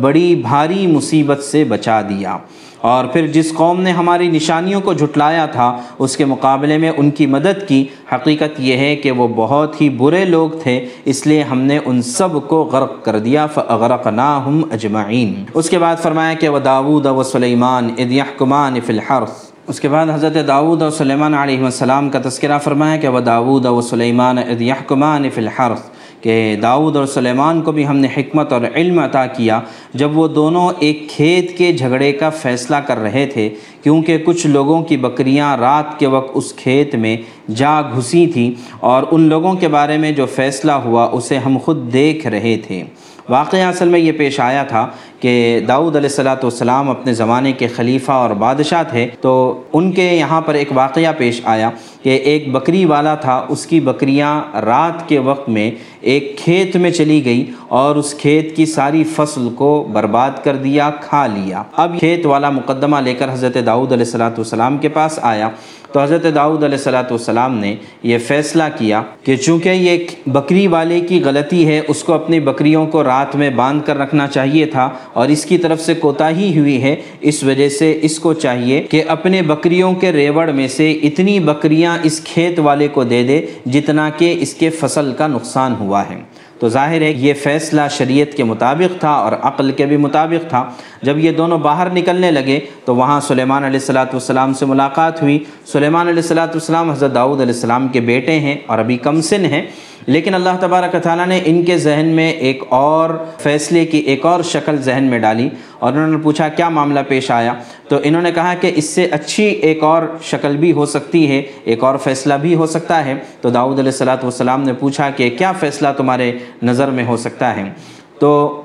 بڑی بھاری مصیبت سے بچا دیا۔ اور پھر جس قوم نے ہماری نشانیوں کو جھٹلایا تھا، اس کے مقابلے میں ان کی مدد کی، حقیقت یہ ہے کہ وہ بہت ہی برے لوگ تھے، اس لیے ہم نے ان سب کو غرق کر دیا فغرقناہم اجمعین اس کے بعد فرمایا کہ وہ داود و سلیمان اذ یحکمان اس کے بعد حضرت داود و سلیمان علیہ السلام کا تذکرہ فرمایا کہ وہ داود و سلیمان اذ یحکمان کہ داؤد اور سلیمان کو بھی ہم نے حکمت اور علم عطا کیا جب وہ دونوں ایک کھیت کے جھگڑے کا فیصلہ کر رہے تھے، کیونکہ کچھ لوگوں کی بکریاں رات کے وقت اس کھیت میں جا گھسی تھیں اور ان لوگوں کے بارے میں جو فیصلہ ہوا اسے ہم خود دیکھ رہے تھے۔ واقعہ اصل میں یہ پیش آیا تھا کہ داؤد علیہ السلاۃ والسلام اپنے زمانے کے خلیفہ اور بادشاہ تھے، تو ان کے یہاں پر ایک واقعہ پیش آیا کہ ایک بکری والا تھا، اس کی بکریاں رات کے وقت میں ایک کھیت میں چلی گئی اور اس کھیت کی ساری فصل کو برباد کر دیا، کھا لیا۔ اب کھیت والا مقدمہ لے کر حضرت داؤد علیہ السلاۃ والسلام کے پاس آیا۔ تو حضرت داؤد علیہ السلاۃ والسلام نے یہ فیصلہ کیا کہ چونکہ یہ بکری والے کی غلطی ہے، اس کو اپنی بکریوں کو رات میں باندھ کر رکھنا چاہیے تھا اور اس کی طرف سے کوتاہی ہوئی ہے۔ اس وجہ سے اس کو چاہیے کہ اپنے بکریوں کے ریوڑ میں سے اتنی بکریاں اس کھیت والے کو دے دے جتنا کہ اس کے فصل کا نقصان ہوا ہے۔ تو ظاہر ہے یہ فیصلہ شریعت کے مطابق تھا اور عقل کے بھی مطابق تھا۔ جب یہ دونوں باہر نکلنے لگے تو وہاں سلیمان علیہ السلاۃ والسلام سے ملاقات ہوئی۔ سلیمان علیہ السلاۃ والسلام حضرت داؤد علیہ السلام کے بیٹے ہیں اور ابھی کم سن ہیں۔ لیکن اللہ تبارک تعالیٰ نے ان کے ذہن میں ایک اور فیصلے کی ایک اور شکل ذہن میں ڈالی اور انہوں نے پوچھا کیا معاملہ پیش آیا؟ تو انہوں نے کہا کہ اس سے اچھی ایک اور شکل بھی ہو سکتی ہے، ایک اور فیصلہ بھی ہو سکتا ہے۔ تو داؤد علیہ السلاۃ والسلام نے پوچھا کہ کیا فیصلہ تمہارے نظر میں ہو سکتا ہے؟ تو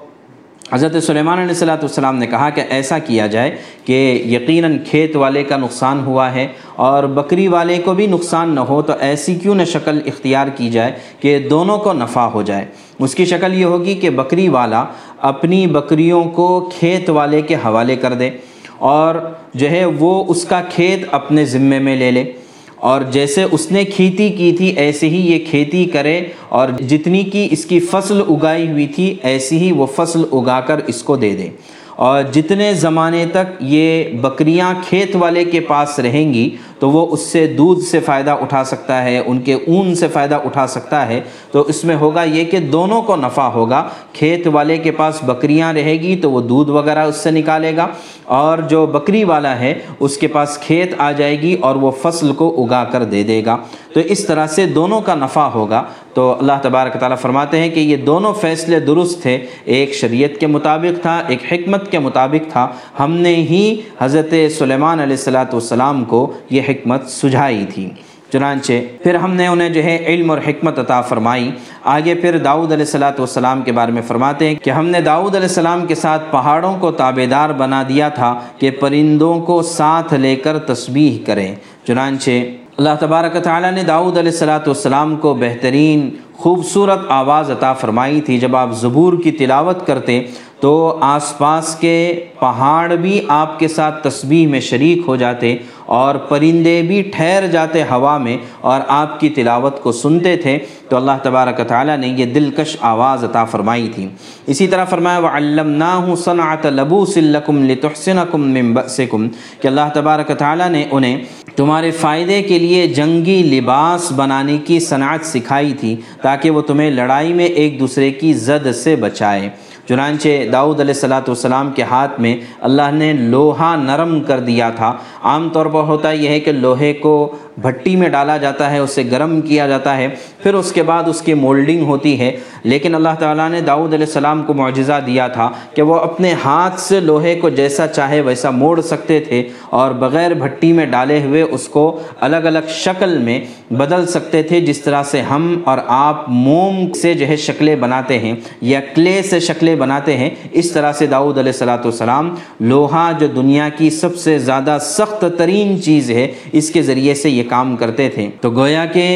حضرت سلیمان علیہ السلاۃ والسلام نے کہا کہ ایسا کیا جائے کہ یقیناً کھیت والے کا نقصان ہوا ہے اور بکری والے کو بھی نقصان نہ ہو تو ایسی کیوں نہ شکل اختیار کی جائے کہ دونوں کو نفع ہو جائے۔ اس کی شکل یہ ہوگی کہ بکری والا اپنی بکریوں کو کھیت والے کے حوالے کر دے اور جو ہے وہ اس کا کھیت اپنے ذمے میں لے لے۔ اور جیسے اس نے کھیتی کی تھی، ایسے ہی یہ کھیتی کرے۔ اور جتنی کی اس کی فصل اگائی ہوئی تھی، ایسی ہی وہ فصل اگا کر اس کو دے دے۔ اور جتنے زمانے تک یہ بکریاں کھیت والے کے پاس رہیں گی تو وہ اس سے دودھ سے فائدہ اٹھا سکتا ہے ان کے اون سے فائدہ اٹھا سکتا ہے، تو اس میں ہوگا یہ کہ دونوں کو نفع ہوگا۔ کھیت والے کے پاس بکریاں رہے گی تو وہ دودھ وغیرہ اس سے نکالے گا، اور جو بکری والا ہے، اس کے پاس کھیت آ جائے گی اور وہ فصل کو اگا کر دے دے گا۔ تو اس طرح سے دونوں کا نفع ہوگا۔ تو اللہ تبارک تعالیٰ فرماتے ہیں کہ یہ دونوں فیصلے درست تھے۔ ایک شریعت کے مطابق تھا، ایک حکمت کے مطابق تھا۔ ہم نے ہی حضرت سلیمان علیہ السلاۃ والسلام کو یہ حکمت سجھائی تھی۔ چنانچہ پھر ہم نے انہیں جو ہے علم اور حکمت عطا فرمائی۔ آگے پھر داؤد علیہ السلاۃ والسلام کے بارے میں فرماتے ہیں کہ ہم نے داؤد علیہ السلام کے ساتھ پہاڑوں کو تابے دار بنا دیا تھا کہ پرندوں کو ساتھ لے کر تسبیح کریں۔ چنانچہ اللہ تبارک تعالیٰ نے داؤد علیہ السلاۃ والسلام کو بہترین، خوبصورت آواز عطا فرمائی تھی۔ جب آپ زبور کی تلاوت کرتے تو آس پاس کے پہاڑ بھی آپ کے ساتھ تسبیح میں شریک ہو جاتے اور پرندے بھی ٹھہر جاتے ہوا میں اور آپ کی تلاوت کو سنتے تھے تو اللہ تبارک تعالیٰ نے یہ دلکش آواز عطا فرمائی تھی۔ اسی طرح فرمایا، وَعَلَّمْنَاهُ صَنْعَةَ لَبُوسٍ لَكُمْ لِتُحْسِنَكُمْ مِنْ بَأْسِكُمْ۔ کہ اللہ تبارک تعالیٰ نے انہیں تمہارے فائدے کے لیے جنگی لباس بنانے کی صنعت سکھائی تھی تاکہ وہ تمہیں لڑائی میں ایک دوسرے کی زد سے بچائے۔ چنانچہ داؤد علیہ السلاۃ والسلام کے ہاتھ میں اللہ نے لوہا نرم کر دیا تھا۔ عام طور پر ہوتا یہ ہے کہ لوہے کو بھٹی میں ڈالا جاتا ہے، اسے گرم کیا جاتا ہے، پھر اس کے بعد اس کی مولڈنگ ہوتی ہے۔ لیکن اللہ تعالیٰ نے داؤد علیہ السلام کو معجزہ دیا تھا کہ وہ اپنے ہاتھ سے لوہے کو جیسا چاہے ویسا موڑ سکتے تھے اور بغیر بھٹی میں ڈالے ہوئے اس کو الگ الگ شکل میں بدل سکتے تھے، جس طرح سے ہم اور آپ موم سے جو ہے شکلیں بناتے ہیں یا کلے سے شکلیں بناتے ہیں۔ اس طرح سے داؤد علیہ السلاۃ والسلام لوہا جو دنیا کی سب سے زیادہ سخت ترین چیز ہے، اس کے ذریعے سے یہ کام کرتے تھے تو گویا کہ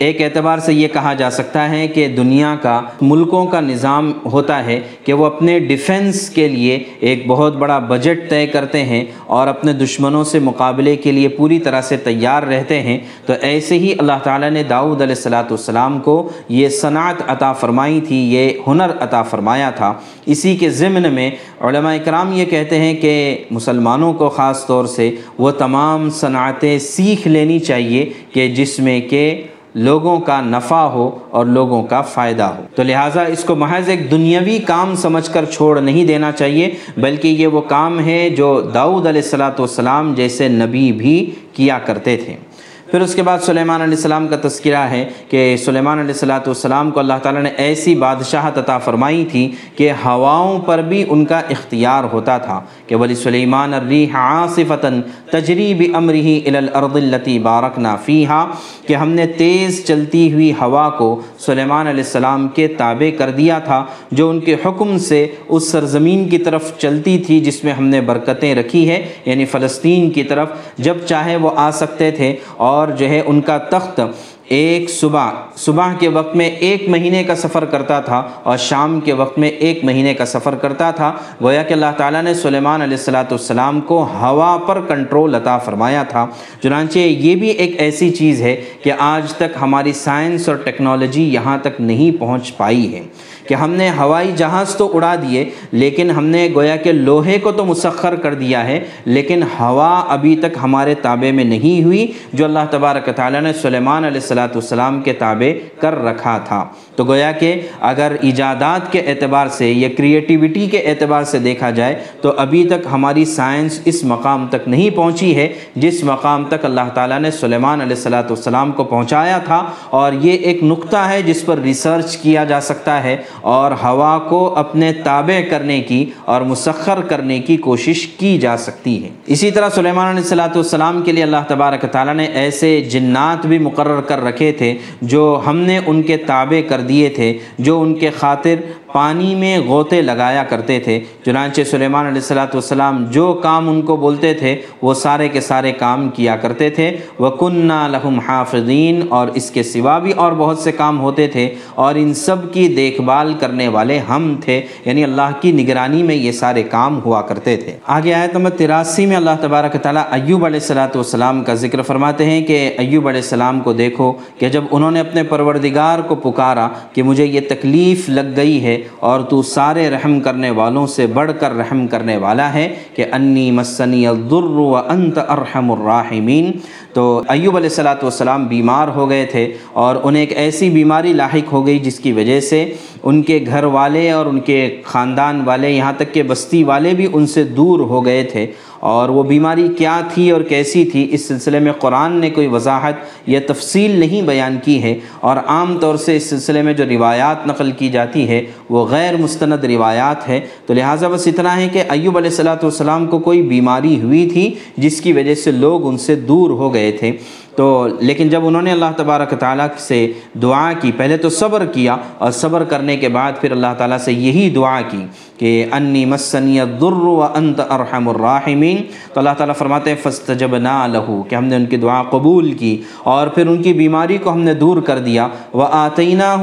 ایک اعتبار سے یہ کہا جا سکتا ہے کہ دنیا کا، ملکوں کا نظام ہوتا ہے کہ وہ اپنے ڈیفنس کے لیے ایک بہت بڑا بجٹ طے کرتے ہیں اور اپنے دشمنوں سے مقابلے کے لیے پوری طرح سے تیار رہتے ہیں۔ تو ایسے ہی اللہ تعالیٰ نے داؤد علیہ السلاۃ والسلام کو یہ صنعت عطا فرمائی تھی، یہ ہنر عطا فرمایا تھا۔ اسی کے ضمن میں علماء اکرام یہ کہتے ہیں کہ مسلمانوں کو خاص طور سے وہ تمام صنعتیں سیکھ لینی چاہیے کہ جس میں کہ لوگوں کا نفع ہو اور لوگوں کا فائدہ ہو۔ تو لہٰذا اس کو محض ایک دنیاوی کام سمجھ کر چھوڑ نہیں دینا چاہیے، بلکہ یہ وہ کام ہے جو داؤد علیہ السلاۃ والسلام جیسے نبی بھی کیا کرتے تھے۔ پھر اس کے بعد سلیمان علیہ السلام کا تذکرہ ہے کہ سلیمان علیہ السلاۃ والسلام کو اللہ تعالیٰ نے ایسی بادشاہت عطا فرمائی تھی کہ ہواؤں پر بھی ان کا اختیار ہوتا تھا کہ ولی سلیمان الریح عاصفتاً تجریب امرحی الارض التی بارکنا فیہا، کہ ہم نے تیز چلتی ہوئی ہوا کو سلیمان علیہ السلام کے تابع کر دیا تھا، جو ان کے حکم سے اس سرزمین کی طرف چلتی تھی جس میں ہم نے برکتیں رکھی ہے یعنی فلسطین کی طرف، جب چاہے وہ آ سکتے تھے اور اور جو ہے ان کا تخت ایک صبح صبح کے وقت میں ایک مہینے کا سفر کرتا تھا اور شام کے وقت میں ایک مہینے کا سفر کرتا تھا۔ گویا کہ اللہ تعالیٰ نے سلیمان علیہ السلاۃ السلام کو ہوا پر کنٹرول عطا فرمایا تھا۔ چنانچہ یہ بھی ایک ایسی چیز ہے کہ آج تک ہماری سائنس اور ٹیکنالوجی یہاں تک نہیں پہنچ پائی ہے۔ کہ ہم نے ہوائی جہاز تو اڑا دیے، لیکن ہم نے گویا کہ لوہے کو تو مسخر کر دیا ہے، لیکن ہوا ابھی تک ہمارے تابع میں نہیں ہوئی، جو اللہ تبارک تعالیٰ نے سلیمان علیہ السلاۃ والسلام کے تابع کر رکھا تھا۔ تو گویا کہ اگر ایجادات کے اعتبار سے یا کریٹیوٹی کے اعتبار سے دیکھا جائے، تو ابھی تک ہماری سائنس اس مقام تک نہیں پہنچی ہے، جس مقام تک اللہ تعالیٰ نے سلیمان علیہ السلاۃ والسلام کو پہنچایا تھا۔ اور یہ ایک نقطہ ہے جس پر ریسرچ کیا جا سکتا ہے۔ اور ہوا کو اپنے تابع کرنے کی اور مسخر کرنے کی کوشش کی جا سکتی ہے۔ اسی طرح سلیمان علیہ السلاۃ والسلام کے لیے اللہ تبارک تعالیٰ نے ایسے جنات بھی مقرر کر رکھے تھے جو ہم نے ان کے تابع کر دیے تھے، جو ان کے خاطر پانی میں غوطے لگایا کرتے تھے، چنانچہ سلیمان علیہ السلاۃ والسلام جو کام ان کو بولتے تھے، وہ سارے کے سارے کام کیا کرتے تھے۔ وہ کنہ لہم حافظین اور اس کے سوا بھی اور بہت سے کام ہوتے تھے۔ اور ان سب کی دیکھ بھال کرنے والے ہم تھے یعنی اللہ کی نگرانی میں یہ سارے کام ہوا کرتے تھے۔ آگے آیت نمبر تراسی میں اللہ تبارک تعالیٰ ایوب علیہ السلاۃ والسلام کا ذکر فرماتے ہیں کہ ایوب علیہ السلام کو دیکھو کہ جب انہوں نے اپنے پروردگار کو پکارا کہ مجھے یہ تکلیف لگ گئی ہے اور تو سارے رحم کرنے والوں سے بڑھ کر رحم کرنے والا ہے کہ انی مسنی الضر و انت ارحم الراحمین۔ تو ایوب علیہ السلاۃ والسلام بیمار ہو گئے تھے اور انہیں ایک ایسی بیماری لاحق ہو گئی جس کی وجہ سے ان کے گھر والے اور ان کے خاندان والے، یہاں تک کہ بستی والے بھی ان سے دور ہو گئے تھے۔ اور وہ بیماری کیا تھی اور کیسی تھی، اس سلسلے میں قرآن نے کوئی وضاحت یا تفصیل نہیں بیان کی ہے۔ اور عام طور سے اس سلسلے میں جو روایات نقل کی جاتی ہے، وہ غیر مستند روایات ہے تو لہٰذا بس اتنا ہے کہ ایوب علیہ السلاۃ والسلام کو کوئی بیماری ہوئی تھی، جس کی وجہ سے لوگ ان سے دور ہو گئے تھے۔ تو لیکن جب انہوں نے اللہ تبارک تعالیٰ سے دعا کی، پہلے تو صبر کیا اور صبر کرنے کے بعد پھر اللہ تعالیٰ سے یہی دعا کی کہ انی مسنی الضر و انت ارحم الراحمین۔ تو اللہ تعالیٰ فرماتے ہیں فستجبنا لہو، کہ ہم نے ان کی دعا قبول کی اور پھر ان کی بیماری کو ہم نے دور کر دیا۔ وہ آتینہ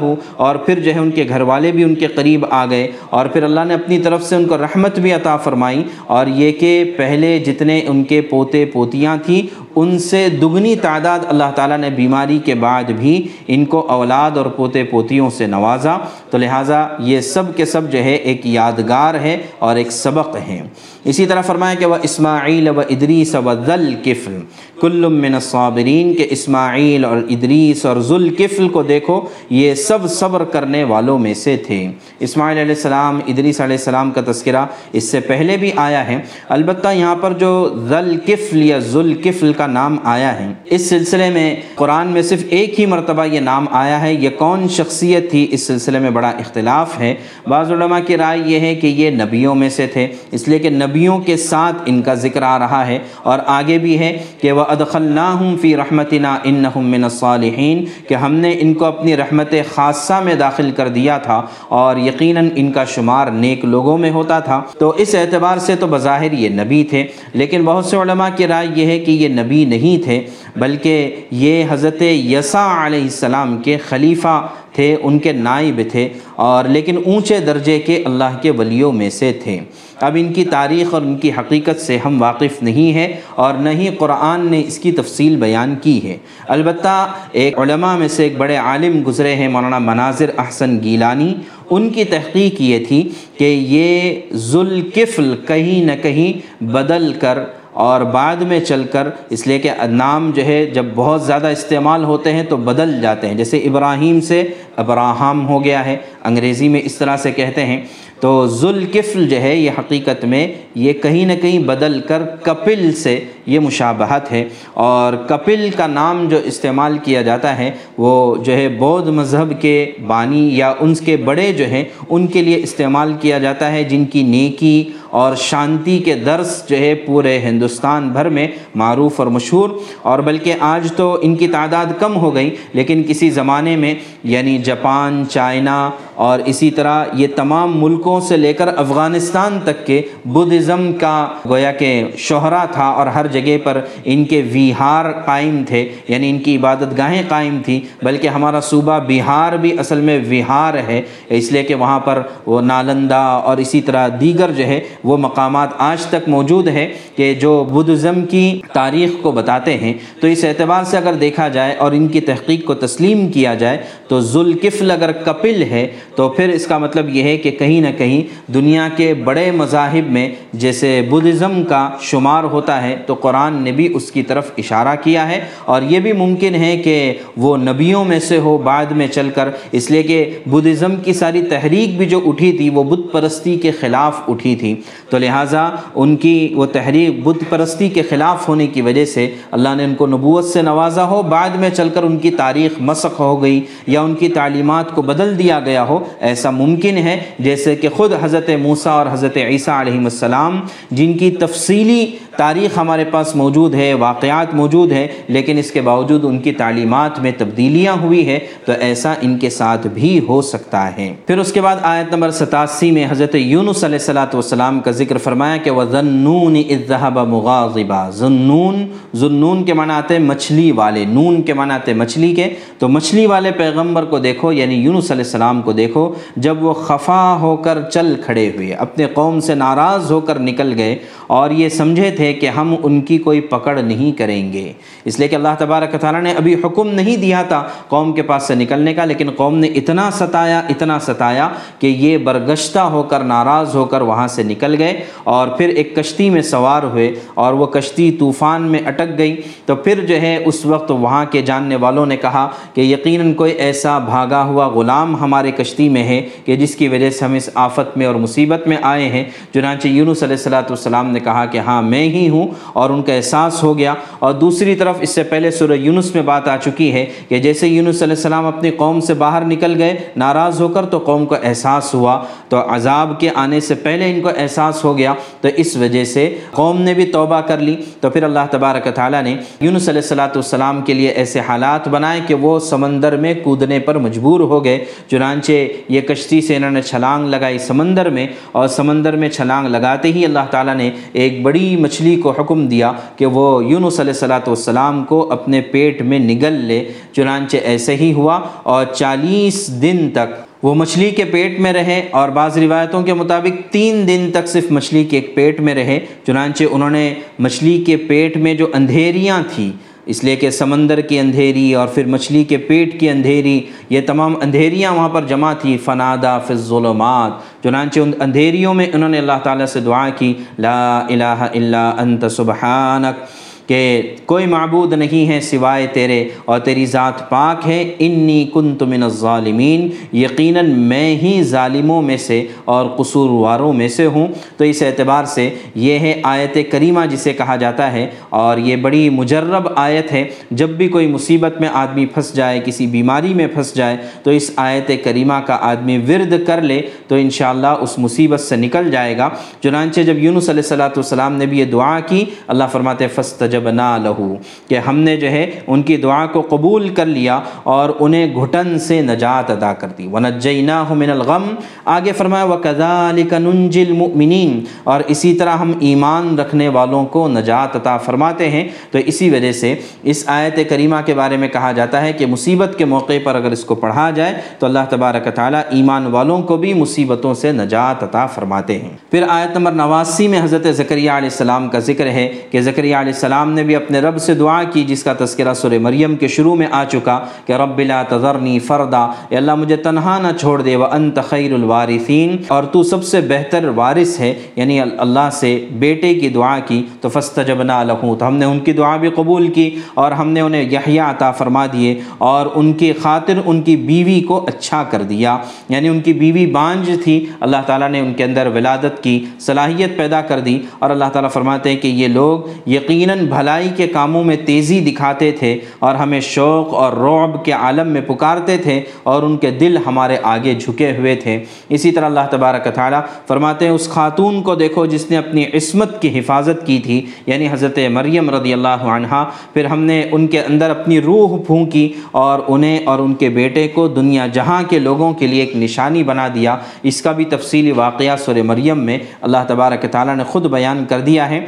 ہو اور پھر جو ہے ان کے گھر والے بھی ان کے قریب آ گئے۔ اور پھر اللہ نے اپنی طرف سے ان کو رحمت بھی عطا فرمائی۔ اور یہ کہ پہلے جتنے ان کے پوتے پوتیاں تھیں ان سے دگنی تعداد اللہ تعالیٰ نے بیماری کے بعد بھی ان کو اولاد اور پوتے پوتیوں سے نوازا تو لہٰذا یہ سب کے سب جو ہے ایک یادگار ہے اور ایک سبق ہے۔ اسی طرح فرمایا کہ وہ اسماعیل و ادریس و ذل کفل کل من الصابرین کہ اسماعیل اور ادریس اور ذوالکفل کو دیکھو، یہ سب صبر کرنے والوں میں سے تھے۔ اسماعیل علیہ السلام ادریس علیہ السلام کا تذکرہ اس سے پہلے بھی آیا ہے۔ البتہ یہاں پر جو ذلکفل یا ذوالکفل کا نام آیا ہے، اس سلسلے میں قرآن میں صرف ایک ہی مرتبہ یہ نام آیا ہے۔ یہ کون شخصیت تھی؟ اس سلسلے میں بڑا اختلاف ہے۔ بعض علماء کی رائے یہ ہے کہ یہ نبیوں میں سے تھے، اس لیے کہ نبیوں کے ساتھ ان کا ذکر آ رہا ہے اور آگے بھی ہے کہ وہ ادخلناہم فی رحمتنا انہم من الصالحین کہ ہم نے ان کو اپنی رحمت خاصہ میں داخل کر دیا تھا اور یقیناً ان کا شمار نیک لوگوں میں ہوتا تھا۔ تو اس اعتبار سے تو بظاہر یہ نبی تھے، لیکن بہت سے علماء کی رائے یہ ہے کہ یہ نبی نہیں تھے۔ بلکہ یہ حضرت یسع علیہ السلام کے خلیفہ تھے، ان کے نائب تھے اور لیکن اونچے درجے کے اللہ کے ولیوں میں سے تھے۔ اب ان کی تاریخ اور ان کی حقیقت سے ہم واقف نہیں ہیں اور نہ ہی قرآن نے اس کی تفصیل بیان کی ہے۔ البتہ ایک علماء میں سے ایک بڑے عالم گزرے ہیں، مولانا مناظر احسن گیلانی۔ ان کی تحقیق یہ تھی کہ یہ ذوالکفل کہیں نہ کہیں بدل کر اور بعد میں چل کر اس لیے کہ نام جو ہے جب بہت زیادہ استعمال ہوتے ہیں تو بدل جاتے ہیں۔ جیسے ابراہیم سے ابراہم ہو گیا ہے۔ انگریزی میں اس طرح سے کہتے ہیں، تو ذوالکفل جو ہے، یہ حقیقت میں یہ کہیں نہ کہیں بدل کر کپل سے یہ مشابہت ہے۔ اور کپل کا نام جو استعمال کیا جاتا ہے، وہ جو ہے بودھ مذہب کے بانی یا ان کے بڑے جو ہیں، ان کے لیے استعمال کیا جاتا ہے۔ جن کی نیکی اور شانتی کے درس جو ہے پورے ہندوستان بھر میں معروف اور مشہور۔ اور بلکہ آج تو ان کی تعداد کم ہو گئی، لیکن کسی زمانے میں یعنی جاپان چائنا اور اسی طرح یہ تمام ملکوں سے لے کر افغانستان تک کے بدھزم کا گویا کہ شہرہ تھا اور ہر جگہ پر ان کے ویہار قائم تھے یعنی ان کی عبادت گاہیں قائم تھیں بلکہ ہمارا صوبہ بہار بھی اصل میں وہار ہے، اس لیے کہ وہاں پر وہ نالندہ اور اسی طرح دیگر جو ہے وہ مقامات آج تک موجود ہے کہ جو بدھزم کی تاریخ کو بتاتے ہیں۔ تو اس اعتبار سے اگر دیکھا جائے اور ان کی تحقیق کو تسلیم کیا جائے تو ذوالکفل اگر کپل ہے تو پھر اس کا مطلب یہ ہے کہ کہیں نہ کہیں دنیا کے بڑے مذاہب میں جیسے بدھزم کا شمار ہوتا ہے تو قرآن نے بھی اس کی طرف اشارہ کیا ہے اور یہ بھی ممکن ہے کہ وہ نبیوں میں سے ہو بعد میں چل کر اس لیے کہ بدھزم کی ساری تحریک بھی جو اٹھی تھی وہ بت پرستی کے خلاف اٹھی تھی۔ تو لہٰذا ان کی وہ تحریک بت پرستی کے خلاف ہونے کی وجہ سے اللہ نے ان کو نبوت سے نوازا ہو، بعد میں چل کر ان کی تاریخ مسخ ہو گئی یا ان کی تعلیمات کو بدل دیا گیا ہو۔ ایسا ممکن ہے جیسے کہ خود حضرت موسیٰ اور حضرت عیسیٰ علیہ السلام، جن کی تفصیلی تاریخ ہمارے پاس موجود ہے، واقعات موجود ہے لیکن اس کے باوجود ان کی تعلیمات میں تبدیلیاں ہوئی ہے تو ایسا ان کے ساتھ بھی ہو سکتا ہے۔ پھر اس کے بعد آیت نمبر ستاسی میں حضرت یونس علیہ السلاۃ والسلام کا ذکر فرمایا کہ وہ ضنون اظہب مغاضبہ ضنون ضنون کے معنی آتے مچھلی والے، نون کے معنی آتے مچھلی کے۔ تو مچھلی والے پیغمبر کو دیکھو یعنی یونس علیہ السلام کو دیکھو جب وہ خفا ہو کر چل کھڑے ہوئے، اپنے قوم سے ناراض ہو کر نکل گئے، اور یہ سمجھے تھے کہ ہم ان کی کوئی پکڑ نہیں کریں گے۔ اس لیے کہ اللہ تبارک تعالیٰ نے ابھی حکم نہیں دیا تھا قوم کے پاس سے نکلنے کا، لیکن قوم نے اتنا ستایا اتنا ستایا کہ یہ برگشتہ ہو کر، ناراض ہو کر وہاں سے نکل گئے، اور پھر ایک کشتی میں سوار ہوئے، اور وہ کشتی طوفان میں اٹک گئی۔ تو پھر جو ہے، اس وقت وہاں کے جاننے والوں نے کہا کہ یقیناً کوئی ایسا بھاگا ہوا غلام ہمارے کشتی میں ہے کہ جس کی وجہ سے ہم اس آفت میں اور مصیبت میں آئے ہیں۔ چنانچہ یونس علیہ السلاۃ والسلام نے کہا کہ ہاں میں ہی ہوں اور ان کا احساس ہو گیا۔ اور دوسری طرف اس سے پہلے سورہ یونس میں بات آ چکی ہے کہ جیسے یونس علیہ السلام اپنی قوم سے باہر نکل گئے، ناراض ہو کر تو قوم کو احساس ہوا۔ تو عذاب کے آنے سے پہلے ان کو احساس ہو گیا۔ تو اس وجہ سے قوم نے بھی توبہ کر لی۔ تو پھر اللہ تبارک تعالیٰ نے یونس علیہ السلاۃ والسلام کے لیے ایسے حالات بنائے کہ وہ سمندر میں کودنے پر مجبور ہو گئے۔ چنانچہ یہ کشتی سے انہوں نے چھلانگ لگائی سمندر میں اور سمندر میں چھلانگ لگاتے ہی اللہ تعالیٰ نے ایک بڑی مچھلی کو حکم دیا کہ وہ یونس علیہ السلاۃ والسلام کو اپنے پیٹ میں نگل لے، چنانچہ ایسے ہی ہوا اور چالیس دن تک وہ مچھلی کے پیٹ میں رہے اور بعض روایتوں کے مطابق تین دن تک صرف مچھلی کے پیٹ میں رہے، چنانچہ انہوں نے مچھلی کے پیٹ میں جو اندھیریاں تھیں اس لیے کہ سمندر کی اندھیری اور پھر مچھلی کے پیٹ کی اندھیری، یہ تمام اندھیریاں وہاں پر جمع تھی فنادا فی الظلمات۔ چنانچہ ان اندھیریوں میں انہوں نے اللہ تعالیٰ سے دعا کی، لا الہ الا انت سبحانک کہ کوئی معبود نہیں ہے سوائے تیرے اور تیری ذات پاک ہے، انی کنت من الظالمین، یقیناً میں ہی ظالموں میں سے اور قصورواروں میں سے ہوں۔ تو اس اعتبار سے یہ ہے آیت کریمہ جسے کہا جاتا ہے، اور یہ بڑی مجرب آیت ہے۔ جب بھی کوئی مصیبت میں آدمی پھنس جائے، کسی بیماری میں پھنس جائے، تو اس آیت کریمہ کا آدمی ورد کر لے، تو انشاءاللہ اس مصیبت سے نکل جائے گا۔ چنانچہ جب یونس علیہ السلاۃ والسلام نے بھی یہ دعا کی، اللہ فرماتے فسط جب لہو، کہ ہم نے جو ہے ان کی دعا کو قبول کر لیا اور انہیں گھٹن سے نجات ادا کر دی۔ وَنَجَّيْنَاهُ مِنَ الْغَمْ۔ آگے فرمایا، وَكَذَلِكَ نُنْجِ الْمُؤْمِنِينَ۔ اور اسی طرح ہم ایمان رکھنے والوں کو نجات عطا فرماتے ہیں۔ تو اسی وجہ سے اس آیت کریمہ کے بارے میں کہا جاتا ہے کہ مصیبت کے موقع پر اگر اس کو پڑھا جائے، تو اللہ تبارک تعالیٰ ایمان والوں کو بھی مصیبتوں سے نجات عطا فرماتے ہیں۔ پھر آیت نمبر نواسی میں حضرت ذکریہ علیہ السلام کا ذکر ہے کہ ذکریہ علیہ السلام نے بھی اپنے رب سے دعا کی، جس کا تذکرہ سورہ مریم کے شروع میں آ چکا کہ رب لا تذرنی فردا، اے اللہ مجھے تنہا نہ چھوڑ دے وانت خیر الوارثین۔ اور تو سب سے بہتر وارث ہے یعنی اللہ سے بیٹے کی دعا کی، تو فاستجبنا لہو۔ تو ہم نے ان کی دعا بھی قبول کی، اور ہم نے انہیں یحییٰ عطا فرما دیے، اور ان کی خاطر ان کی بیوی کو اچھا کر دیا۔ یعنی ان کی بیوی بانج تھی، اللہ تعالیٰ نے ان کے اندر ولادت کی، صلاحیت پیدا کر دی۔ اور اللہ تعالیٰ فرماتے ہیں کہ یہ لوگ یقیناً بھلائی کے کاموں میں تیزی دکھاتے تھے اور ہمیں شوق اور رعب کے عالم میں پکارتے تھے اور ان کے دل ہمارے آگے جھکے ہوئے تھے۔ اسی طرح اللہ تبارک تعالیٰ فرماتے ہیں، اس خاتون کو دیکھو جس نے اپنی عصمت کی حفاظت کی تھی یعنی حضرت مریم رضی اللہ عنہ پھر ہم نے ان کے اندر اپنی روح پھونکی اور انہیں اور ان کے بیٹے کو دنیا جہاں کے لوگوں کے لیے ایک نشانی بنا دیا۔ اس کا بھی تفصیلی واقعہ سور مریم میں اللہ تبارک تعالیٰ نے خود بیان کر دیا ہے۔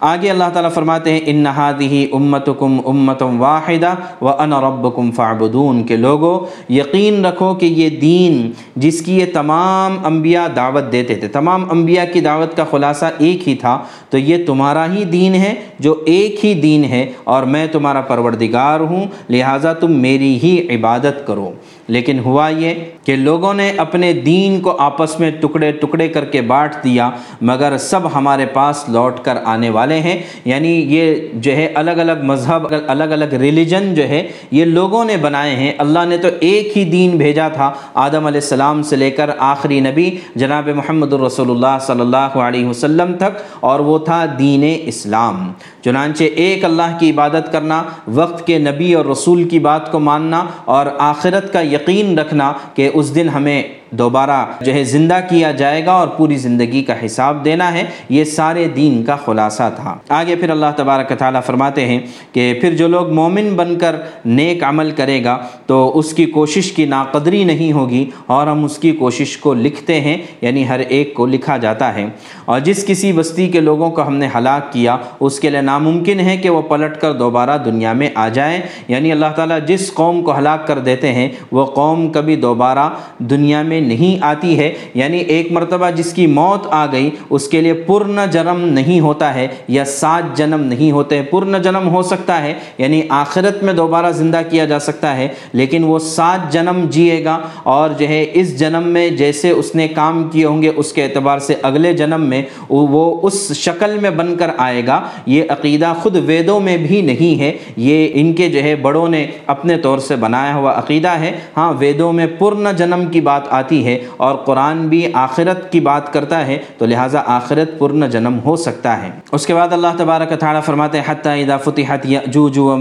آگے اللہ تعالیٰ فرماتے ہیں ان نہادی امتکم امتم واحدہ و ان ربکم فعبدون کے لوگوں یقین رکھو کہ یہ دین جس کی یہ تمام انبیاء دعوت دیتے تھے، تمام انبیاء کی دعوت کا خلاصہ ایک ہی تھا، تو یہ تمہارا ہی دین ہے جو ایک ہی دین ہے، اور میں تمہارا پروردگار ہوں، لہٰذا تم میری ہی عبادت کرو۔ لیکن ہوا یہ کہ لوگوں نے اپنے دین کو آپس میں ٹکڑے ٹکڑے کر کے بانٹ دیا، مگر سب ہمارے پاس لوٹ کر آنے والے ہیں۔ یعنی یہ جو ہے الگ الگ مذہب، الگ الگ ریلیجن جو ہے یہ لوگوں نے بنائے ہیں۔ اللہ نے تو ایک ہی دین بھیجا تھا آدم علیہ السلام سے لے کر آخری نبی جناب محمد الرسول اللہ صلی اللہ علیہ وسلم تک، اور وہ تھا دین اسلام۔ چنانچہ ایک اللہ کی عبادت کرنا، وقت کے نبی اور رسول کی بات کو ماننا، اور آخرت کا یقین رکھنا کہ اس دن ہمیں دوبارہ جو ہے زندہ کیا جائے گا اور پوری زندگی کا حساب دینا ہے، یہ سارے دین کا خلاصہ تھا۔ آگے پھر اللہ تبارک تعالیٰ فرماتے ہیں کہ پھر جو لوگ مومن بن کر نیک عمل کرے گا تو اس کی کوشش کی ناقدری نہیں ہوگی اور ہم اس کی کوشش کو لکھتے ہیں یعنی ہر ایک کو لکھا جاتا ہے۔ اور جس کسی بستی کے لوگوں کو ہم نے ہلاک کیا، اس کے لیے ناممکن ہے کہ وہ پلٹ کر دوبارہ دنیا میں آ جائیں۔ یعنی اللہ تعالیٰ جس قوم کو ہلاک کر دیتے ہیں، وہ قوم کبھی دوبارہ دنیا میں نہیں آتی ہے یعنی ایک مرتبہ جس کی موت آ گئی، اس کے لیے پرن جنم نہیں ہوتا ہے یا سات جنم نہیں ہوتے پرن جنم ہو سکتا ہے یعنی آخرت میں دوبارہ زندہ کیا جا سکتا ہے، لیکن وہ سات جنم جیے گا اور جو ہے اس جنم میں جیسے اس نے کام کیے ہوں گے، اس کے اعتبار سے اگلے جنم میں وہ اس شکل میں بن کر آئے گا۔ یہ عقیدہ خود ویدوں میں بھی نہیں ہے، یہ ان کے جو ہے بڑوں نے اپنے طور سے بنایا ہوا عقیدہ ہے۔ ہاں ویدوں میں پرن جنم کی بات آتی ہے اور قرآن بھی آخرت کی بات کرتا ہے، تو لہٰذا آخرت پرن جنم ہو سکتا ہے۔ اس کے بعد اللہ تبارک تعالیٰ فرماتے حتیٰ اذا فتحت یاجوج و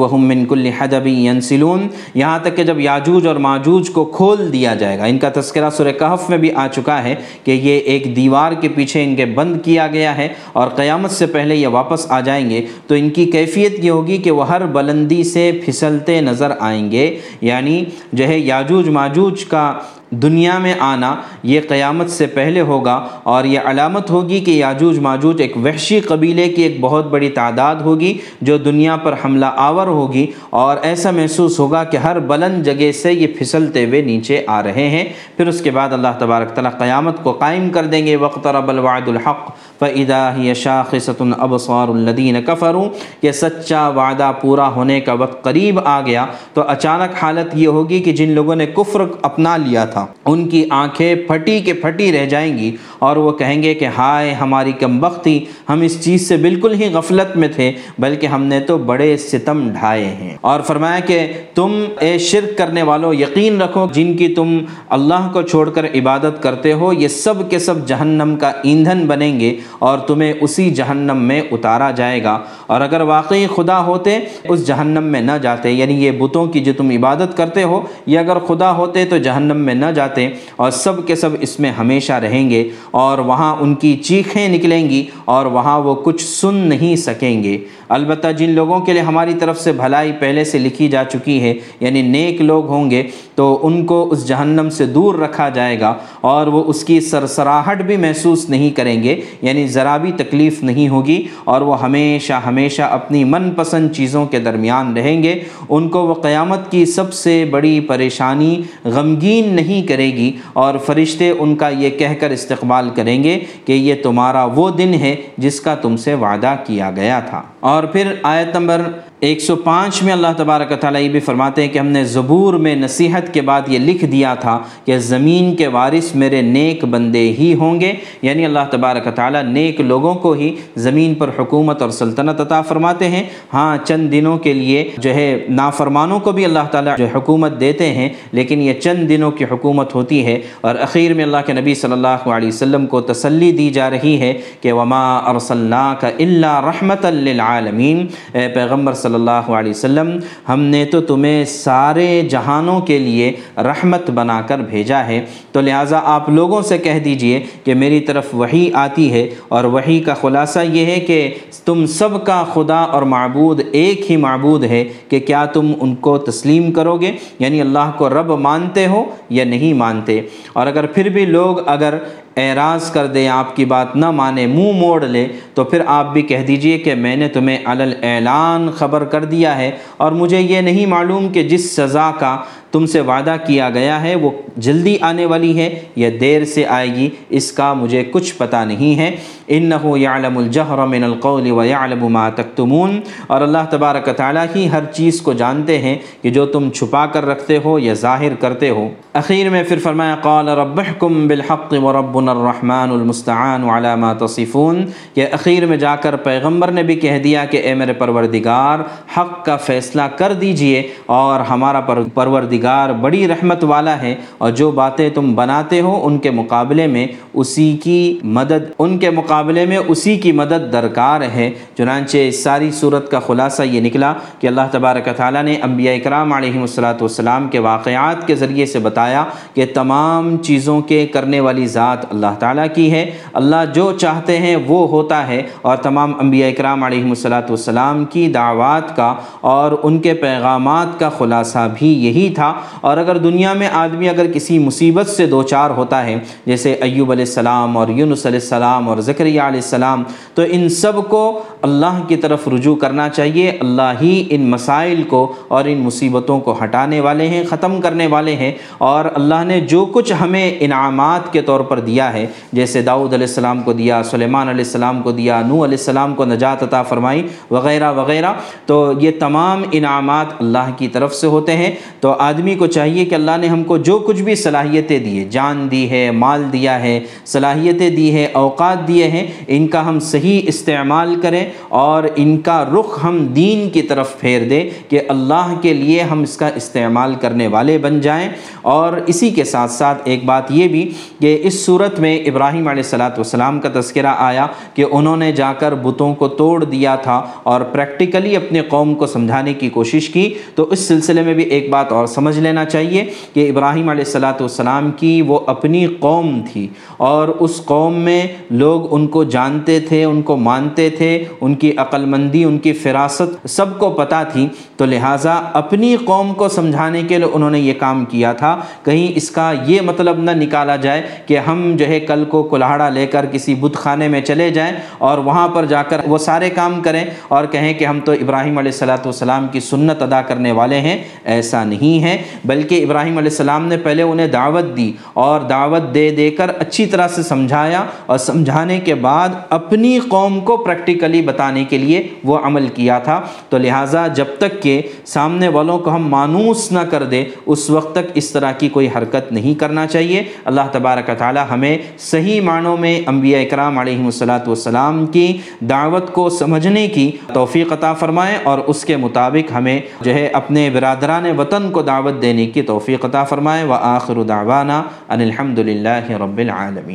وهم من كل حدب ينسلون یہاں تک کہ جب یاجوج اور ماجوج کو کھول دیا جائے گا، ان کا تذکرہ سورہ کہف میں بھی آ چکا ہے کہ یہ ایک دیوار کے پیچھے ان کے بند کیا گیا ہے اور قیامت سے پہلے یہ واپس آ جائیں گے، تو ان کی کیفیت یہ ہوگی کہ وہ ہر بلندی سے پھسلتے نظر آئیں گے۔ یعنی جو ہے یاجوج ماجوج کا دنیا میں آنا یہ قیامت سے پہلے ہوگا اور یہ علامت ہوگی کہ یاجوج ماجوج ایک وحشی قبیلے کی ایک بہت بڑی تعداد ہوگی جو دنیا پر حملہ آور ہوگی اور ایسا محسوس ہوگا کہ ہر بلند جگہ سے یہ پھسلتے ہوئے نیچے آ رہے ہیں۔ پھر اس کے بعد اللہ تبارک تعالیٰ قیامت کو قائم کر دیں گے۔ وقت رب الوعد الحق فَإِذَا هِيَ شَاخِصَةٌ أَبْصَارُ الَّذِينَ كَفَرُوا۔ کہ سچا وعدہ پورا ہونے کا وقت قریب آ گیا۔ تو اچانک حالت یہ ہوگی کہ جن لوگوں نے کفر اپنا لیا تھا تھا۔ ان کی آنکھیں پھٹی کے پھٹی رہ جائیں گی اور وہ کہیں گے کہ ہائے ہماری کم بختی، ہم اس چیز سے بالکل ہی غفلت میں تھے، بلکہ ہم نے تو بڑے ستم ڈھائے ہیں۔ اور فرمایا کہ تم اے شرک کرنے والوں یقین رکھو، جن کی تم اللہ کو چھوڑ کر عبادت کرتے ہو، یہ سب کے سب جہنم کا ایندھن بنیں گے اور تمہیں اسی جہنم میں اتارا جائے گا۔ اور اگر واقعی خدا ہوتے، اس جہنم میں نہ جاتے۔ یعنی یہ بتوں کی جو تم عبادت کرتے ہو، یہ اگر خدا ہوتے تو جہنم میں نہ جاتے اور سب کے سب اس میں ہمیشہ رہیں گے اور وہاں ان کی چیخیں نکلیں گی اور وہاں وہ کچھ سن نہیں سکیں گے۔ البتہ جن لوگوں کے لیے ہماری طرف سے بھلائی پہلے سے لکھی جا چکی ہے یعنی نیک لوگ ہوں گے تو ان کو اس جہنم سے دور رکھا جائے گا اور وہ اس کی سرسراہٹ بھی محسوس نہیں کریں گے یعنی ذرا بھی تکلیف نہیں ہوگی اور وہ ہمیشہ ہمیشہ اپنی من پسند چیزوں کے درمیان رہیں گے۔ ان کو وہ قیامت کی سب سے بڑی پریشانی، غمگین نہیں کرے گی اور فرشتے ان کا یہ کہہ کر استقبال کریں گے کہ یہ تمہارا وہ دن ہے جس کا تم سے وعدہ کیا گیا تھا۔ اور پھر آیت نمبر ایک سو پانچ میں اللہ تبارک تعالیٰ یہ بھی فرماتے ہیں کہ ہم نے زبور میں نصیحت کے بعد یہ لکھ دیا تھا کہ زمین کے وارث میرے نیک بندے ہی ہوں گے۔ یعنی اللہ تبارک تعالیٰ نیک لوگوں کو ہی زمین پر حکومت اور سلطنت عطا فرماتے ہیں۔ ہاں چند دنوں کے لیے جو ہے نافرمانوں کو بھی اللہ تعالیٰ جو حکومت دیتے ہیں، لیکن یہ چند دنوں کی حکومت ہوتی ہے اور اخیر میں اللہ کے نبی صلی اللہ علیہ وسلم کو تسلی دی جا رہی ہے کہ وما ارسلنا کا اللہ رحمت للعالمین اے پیغمبر صلی صلی اللہ علیہ وسلم، ہم نے تو تمہیں سارے جہانوں کے لیے رحمت بنا کر بھیجا ہے۔ تو لہٰذا آپ لوگوں سے کہہ دیجیے کہ میری طرف وہی آتی ہے اور وہی کا خلاصہ یہ ہے کہ تم سب کا خدا اور معبود ایک ہی معبود ہے کہ کیا تم ان کو تسلیم کرو گے؟ یعنی اللہ کو رب مانتے ہو یا نہیں مانتے؟ اور اگر پھر بھی لوگ اگر اعراض کر دے، آپ کی بات نہ مانے، منہ موڑ لے، تو پھر آپ بھی کہہ دیجیے کہ میں نے تمہیں علل اعلان خبر کر دیا ہے اور مجھے یہ نہیں معلوم کہ جس سزا کا تم سے وعدہ کیا گیا ہے، وہ جلدی آنے والی ہے یا دیر سے آئے گی، اس کا مجھے کچھ پتہ نہیں ہے۔ انہو پروردگار بڑی رحمت والا ہے اور جو باتیں تم بناتے ہو ان کے مقابلے میں، اسی کی مدد، ان کے مقابلے میں اسی کی مدد درکار ہے۔ چنانچہ اس ساری صورت کا خلاصہ یہ نکلا کہ اللہ تبارک تعالیٰ نے انبیاء اکرام علیہ الصلاۃ والسلام کے واقعات کے ذریعے سے بتایا کہ تمام چیزوں کے کرنے والی ذات اللہ تعالیٰ کی ہے۔ اللہ جو چاہتے ہیں وہ ہوتا ہے اور تمام انبیاء اکرام علیہ الصلاۃ والسلام کی دعوات کا اور ان کے پیغامات کا خلاصہ بھی یہی تھا۔ اور اگر دنیا میں آدمی اگر کسی مصیبت سے دو چار ہوتا ہے، جیسے ایوب علیہ السلام اور یونس علیہ السلام اور ذکریہ علیہ السلام، تو ان سب کو اللہ کی طرف رجوع کرنا چاہیے۔ اللہ ہی ان مسائل کو اور ان مصیبتوں کو ہٹانے والے ہیں، ختم کرنے والے ہیں۔ اور اللہ نے جو کچھ ہمیں انعامات کے طور پر دیا ہے، جیسے داؤد علیہ السلام کو دیا، سلیمان علیہ السلام کو دیا نو علیہ السلام کو نجات عطا فرمائی، وغیرہ وغیرہ۔ تو یہ تمام انعامات اللہ کی طرف سے ہوتے ہیں۔ تو آدمی کو چاہیے کہ اللہ نے ہم کو جو کچھ بھی صلاحیتیں دی جان دی ہے، مال دیا ہے، صلاحیتیں دی ہے اوقات دیے ہیں، ان کا ہم صحیح استعمال کریں۔ اور ان کا رخ ہم دین کی طرف پھیر دیں کہ اللہ کے لیے ہم اس کا استعمال کرنے والے بن جائیں۔ اور اسی کے ساتھ ساتھ ایک بات یہ بھی کہ اس صورت میں ابراہیم علیہ السلاۃ والسلام کا تذکرہ آیا کہ انہوں نے جا کر بتوں کو توڑ دیا تھا اور پریکٹیکلی اپنے قوم کو سمجھانے کی کوشش کی۔ تو اس سلسلے میں بھی ایک بات اور سمجھ لینا چاہیے کہ ابراہیم علیہ السلاۃ والسلام کی وہ اپنی قوم تھی اور اس قوم میں لوگ ان کو جانتے تھے، ان کو مانتے تھے ان کی عقل مندی ان کی فراست سب کو پتہ تھی، تو لہٰذا اپنی قوم کو سمجھانے کے لیے انہوں نے یہ کام کیا تھا۔ کہیں اس کا یہ مطلب نہ نکالا جائے کہ ہم جو ہے کل کو کلاڑا لے کر کسی بت خانے میں چلے جائیں اور وہاں پر جا کر وہ سارے کام کریں اور کہیں کہ ہم تو ابراہیم علیہ السلاۃ والسلام کی سنت ادا کرنے والے ہیں۔ ایسا نہیں ہے، بلکہ ابراہیم علیہ السلام نے پہلے انہیں دعوت دی اور دعوت دے دے کر اچھی طرح سے سمجھایا اور سمجھانے کے بعد اپنی قوم کو پریکٹیکلی بتانے کے لیے وہ عمل کیا تھا۔ تو لہٰذا جب تک کہ سامنے والوں کو ہم مانوس نہ کر دے اس وقت تک اس طرح کی کوئی حرکت نہیں کرنا چاہیے۔ اللہ تبارک تعالی ہمیں صحیح معنوں میں انبیاء اکرام علیہ الصلاۃ والسلام کی دعوت کو سمجھنے کی توفیق عطا فرمائے اور اس کے مطابق ہمیں جو ہے اپنے برادران وطن کو دعوت دینے کی توفیق عطا فرمائے۔ و آخر دعوانا ان الحمد للہ رب العالمین۔